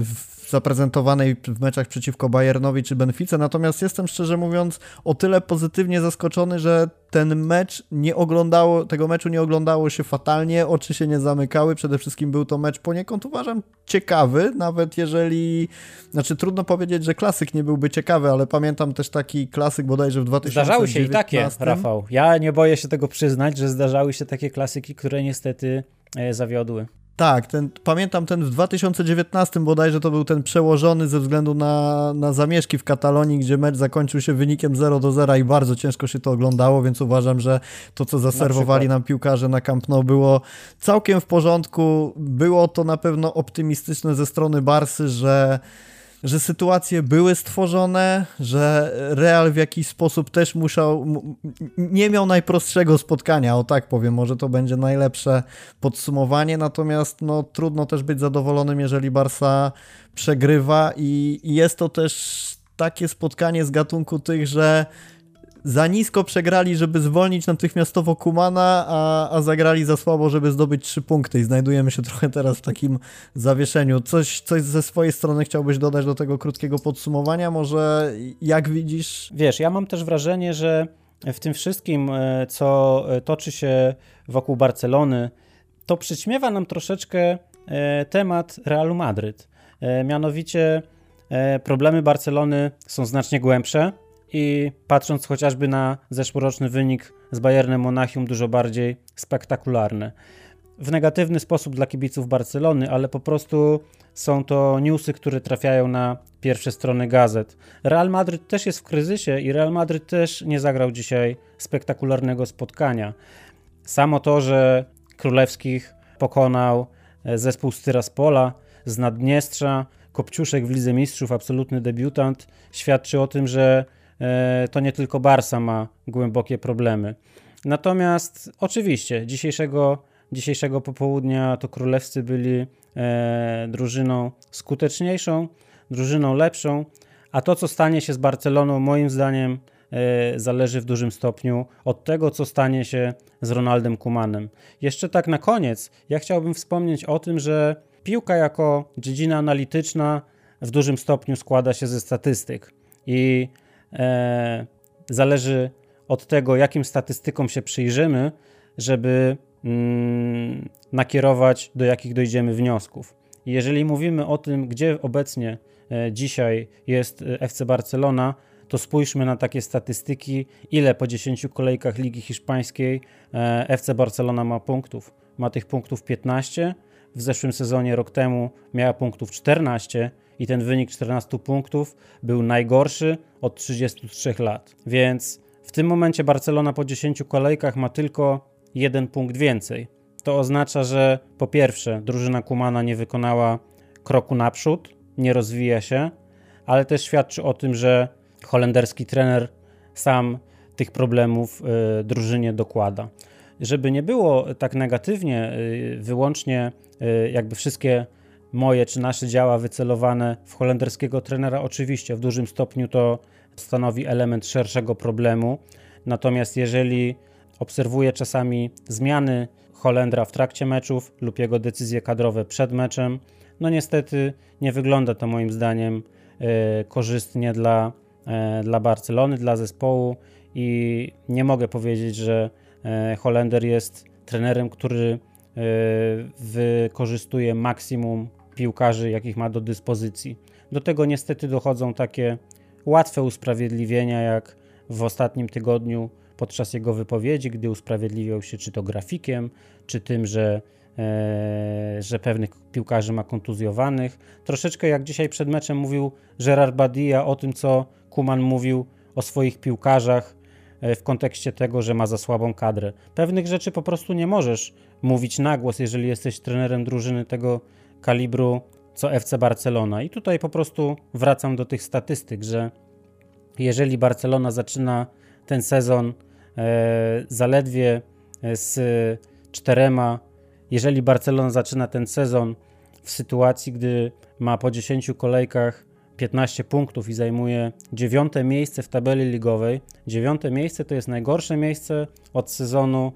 w zaprezentowanej w meczach przeciwko Bayernowi czy Benfice, natomiast jestem szczerze mówiąc o tyle pozytywnie zaskoczony, że ten mecz nie oglądało, tego meczu nie oglądało się fatalnie, oczy się nie zamykały, przede wszystkim był to mecz poniekąd uważam ciekawy, nawet jeżeli, znaczy trudno powiedzieć, że klasyk nie byłby ciekawy, ale pamiętam też taki klasyk bodajże w 2019. Zdarzały się i takie, Rafał. Ja nie boję się tego przyznać, że zdarzały się takie klasyki, które niestety e, zawiodły. Tak, ten, pamiętam ten w 2019 bodajże to był ten przełożony ze względu na, na zamieszki w Katalonii, gdzie mecz zakończył się wynikiem 0 do 0 i bardzo ciężko się to oglądało, więc uważam, że to co zaserwowali na nam piłkarze na Camp Nou było całkiem w porządku. Było to na pewno optymistyczne ze strony Barsy, że że sytuacje były stworzone, że Real w jakiś sposób też musiał, nie miał najprostszego spotkania, o tak powiem, może to będzie najlepsze podsumowanie, natomiast no, trudno też być zadowolonym, jeżeli Barsa przegrywa i jest to też takie spotkanie z gatunku tych, że za nisko przegrali, żeby zwolnić natychmiastowo Kumana, a, a zagrali za słabo, żeby zdobyć trzy punkty i znajdujemy się trochę teraz w takim zawieszeniu. Coś, coś ze swojej strony chciałbyś dodać do tego krótkiego podsumowania? Może jak widzisz? Wiesz, ja mam też wrażenie, że w tym wszystkim, e, co e, toczy się wokół Barcelony, to przyćmiewa nam troszeczkę e, temat Realu Madryt. Mianowicie problemy Barcelony są znacznie głębsze i patrząc chociażby na zeszłoroczny wynik z Bayernem Monachium dużo bardziej spektakularny. W negatywny sposób dla kibiców Barcelony, ale po prostu są to newsy, które trafiają na pierwsze strony gazet. Real Madryt też jest w kryzysie i Real Madryt też nie zagrał dzisiaj spektakularnego spotkania. Samo to, że Królewskich pokonał e, zespół z Tyraspola, z Naddniestrza, Kopciuszek w Lidze Mistrzów, absolutny debiutant, świadczy o tym, że to nie tylko Barsa ma głębokie problemy. Natomiast oczywiście dzisiejszego, dzisiejszego popołudnia to królewscy byli e, drużyną skuteczniejszą, drużyną lepszą, a to, co stanie się z Barceloną, moim zdaniem, e, zależy w dużym stopniu od tego, co stanie się z Ronaldem Kumanem. Jeszcze tak na koniec, ja chciałbym wspomnieć o tym, że piłka jako dziedzina analityczna w dużym stopniu składa się ze statystyk. I e, zależy od tego, jakim statystykom się przyjrzymy, żeby mm, nakierować, do jakich dojdziemy wniosków. jeżeli mówimy o tym, gdzie obecnie e, dzisiaj jest e, FC Barcelona, to spójrzmy na takie statystyki, ile po 10 kolejkach Ligi Hiszpańskiej e, FC Barcelona ma punktów. Ma tych punktów 15, w zeszłym sezonie, rok temu, miała punktów 14 i ten wynik 14 punktów był najgorszy od 33 lat. Więc w tym momencie Barcelona po 10 kolejkach ma tylko jeden punkt więcej. To oznacza, że po pierwsze, drużyna Kumana nie wykonała kroku naprzód, nie rozwija się, ale też świadczy o tym, że holenderski trener sam tych problemów y, drużynie dokłada. Żeby nie było tak negatywnie, y, wyłącznie y, jakby wszystkie moje czy nasze działa wycelowane w holenderskiego trenera, oczywiście w dużym stopniu to stanowi element szerszego problemu. Natomiast jeżeli obserwuję czasami zmiany Holendra w trakcie meczów lub jego decyzje kadrowe przed meczem, no niestety nie wygląda to moim zdaniem e, korzystnie dla, e, dla Barcelony, dla zespołu i nie mogę powiedzieć, że e, Holender jest trenerem, który wykorzystuje maksimum piłkarzy, jakich ma do dyspozycji. Do tego niestety dochodzą takie łatwe usprawiedliwienia, jak w ostatnim tygodniu podczas jego wypowiedzi, gdy usprawiedliwiał się czy to grafikiem, czy tym, że, e, że pewnych piłkarzy ma kontuzjowanych. Troszeczkę jak dzisiaj przed meczem mówił Gerard Badia o tym, co Kuman mówił o swoich piłkarzach e, w kontekście tego, że ma za słabą kadrę. Pewnych rzeczy po prostu nie możesz mówić na głos, jeżeli jesteś trenerem drużyny tego kalibru co FC Barcelona. I tutaj po prostu wracam do tych statystyk, że jeżeli Barcelona zaczyna ten sezon e, zaledwie e, z czterema, jeżeli Barcelona zaczyna ten sezon w sytuacji, gdy ma po 10 kolejkach 15 punktów i zajmuje dziewiąte miejsce w tabeli ligowej. Dziewiąte miejsce to jest najgorsze miejsce od sezonu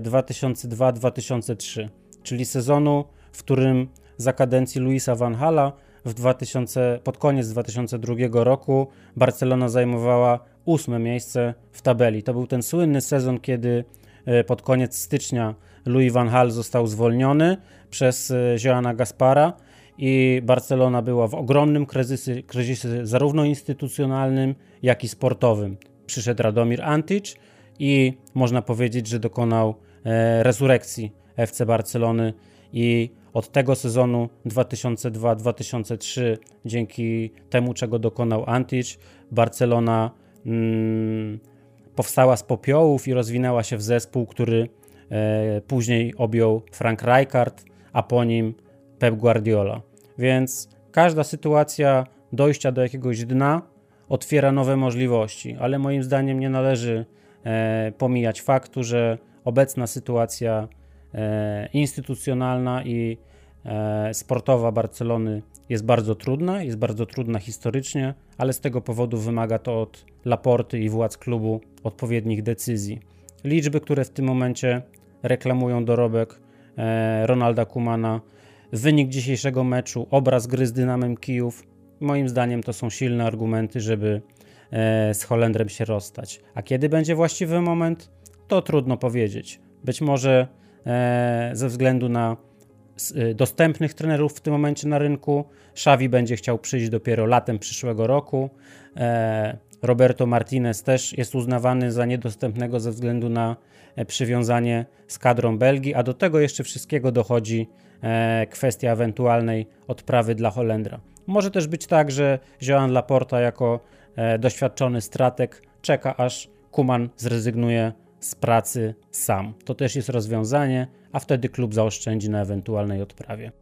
2002-2003, e, czyli sezonu, w którym za kadencji Luisa Van Hala w 2000, pod koniec 2002 roku Barcelona zajmowała ósme miejsce w tabeli. To był ten słynny sezon, kiedy e, pod koniec stycznia Louis van Gaal został zwolniony przez e, Joana Gaspara i Barcelona była w ogromnym kryzysie, kryzysie zarówno instytucjonalnym, jak i sportowym. Przyszedł Radomir Antic i można powiedzieć, że dokonał e, resurrekcji FC Barcelony i od tego sezonu 2002-2003, dzięki temu, czego dokonał Antic, Barcelona mm, powstała z popiołów i rozwinęła się w zespół, który e, później objął Frank Rijkaard, a po nim Pep Guardiola. Więc każda sytuacja dojścia do jakiegoś dna otwiera nowe możliwości, ale moim zdaniem nie należy e, pomijać faktu, że obecna sytuacja instytucjonalna i e, sportowa Barcelony jest bardzo trudna, jest bardzo trudna historycznie, ale z tego powodu wymaga to od Laporty i władz klubu odpowiednich decyzji. Liczby, które w tym momencie reklamują dorobek e, Ronalda Kumana, wynik dzisiejszego meczu, obraz gry z Dynamem Kijów, moim zdaniem to są silne argumenty, żeby e, z Holendrem się rozstać. A kiedy będzie właściwy moment, to trudno powiedzieć. Być może e, ze względu na dostępnych trenerów w tym momencie na rynku, Xavi będzie chciał przyjść dopiero latem przyszłego roku. Roberto Martinez też jest uznawany za niedostępnego ze względu na przywiązanie z kadrą Belgii, a do tego jeszcze wszystkiego dochodzi E, kwestia ewentualnej odprawy dla Holendra. Może też być tak, że Joan Laporta jako e, doświadczony strateg czeka aż Kuman zrezygnuje z pracy sam. To też jest rozwiązanie, a wtedy klub zaoszczędzi na ewentualnej odprawie.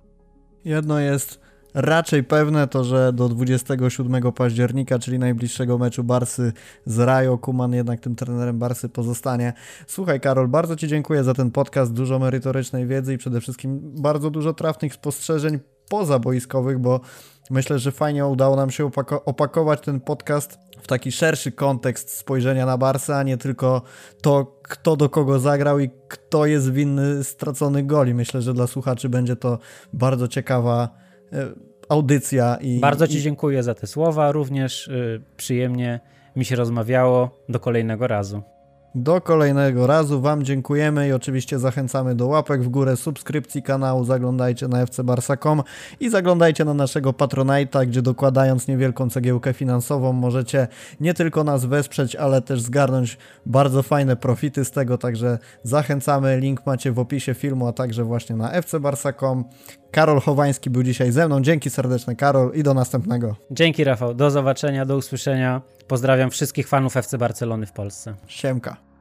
Jedno jest raczej pewne to, że do 27 października, czyli najbliższego meczu Barsy z Rajo, Kuman jednak tym trenerem Barsy pozostanie. Słuchaj Karol, bardzo Ci dziękuję za ten podcast, dużo merytorycznej wiedzy i przede wszystkim bardzo dużo trafnych spostrzeżeń pozaboiskowych, bo myślę, że fajnie udało nam się opakować ten podcast w taki szerszy kontekst spojrzenia na Barsę, a nie tylko to, kto do kogo zagrał i kto jest winny straconych goli. Myślę, że dla słuchaczy będzie to bardzo ciekawa E, audycja. I, Bardzo Ci i... dziękuję za te słowa, również y, przyjemnie mi się rozmawiało. Do kolejnego razu. Do kolejnego razu Wam dziękujemy i oczywiście zachęcamy do łapek w górę, subskrypcji kanału, zaglądajcie na fcbarsa.com i zaglądajcie na naszego Patronite'a, gdzie dokładając niewielką cegiełkę finansową możecie nie tylko nas wesprzeć, ale też zgarnąć bardzo fajne profity z tego, także zachęcamy, link macie w opisie filmu, a także właśnie na fcbarsa.com. Karol Chowański był dzisiaj ze mną. Dzięki serdeczne, Karol, i do następnego. Dzięki, Rafał. Do zobaczenia, do usłyszenia. Pozdrawiam wszystkich fanów FC Barcelony w Polsce. Siemka.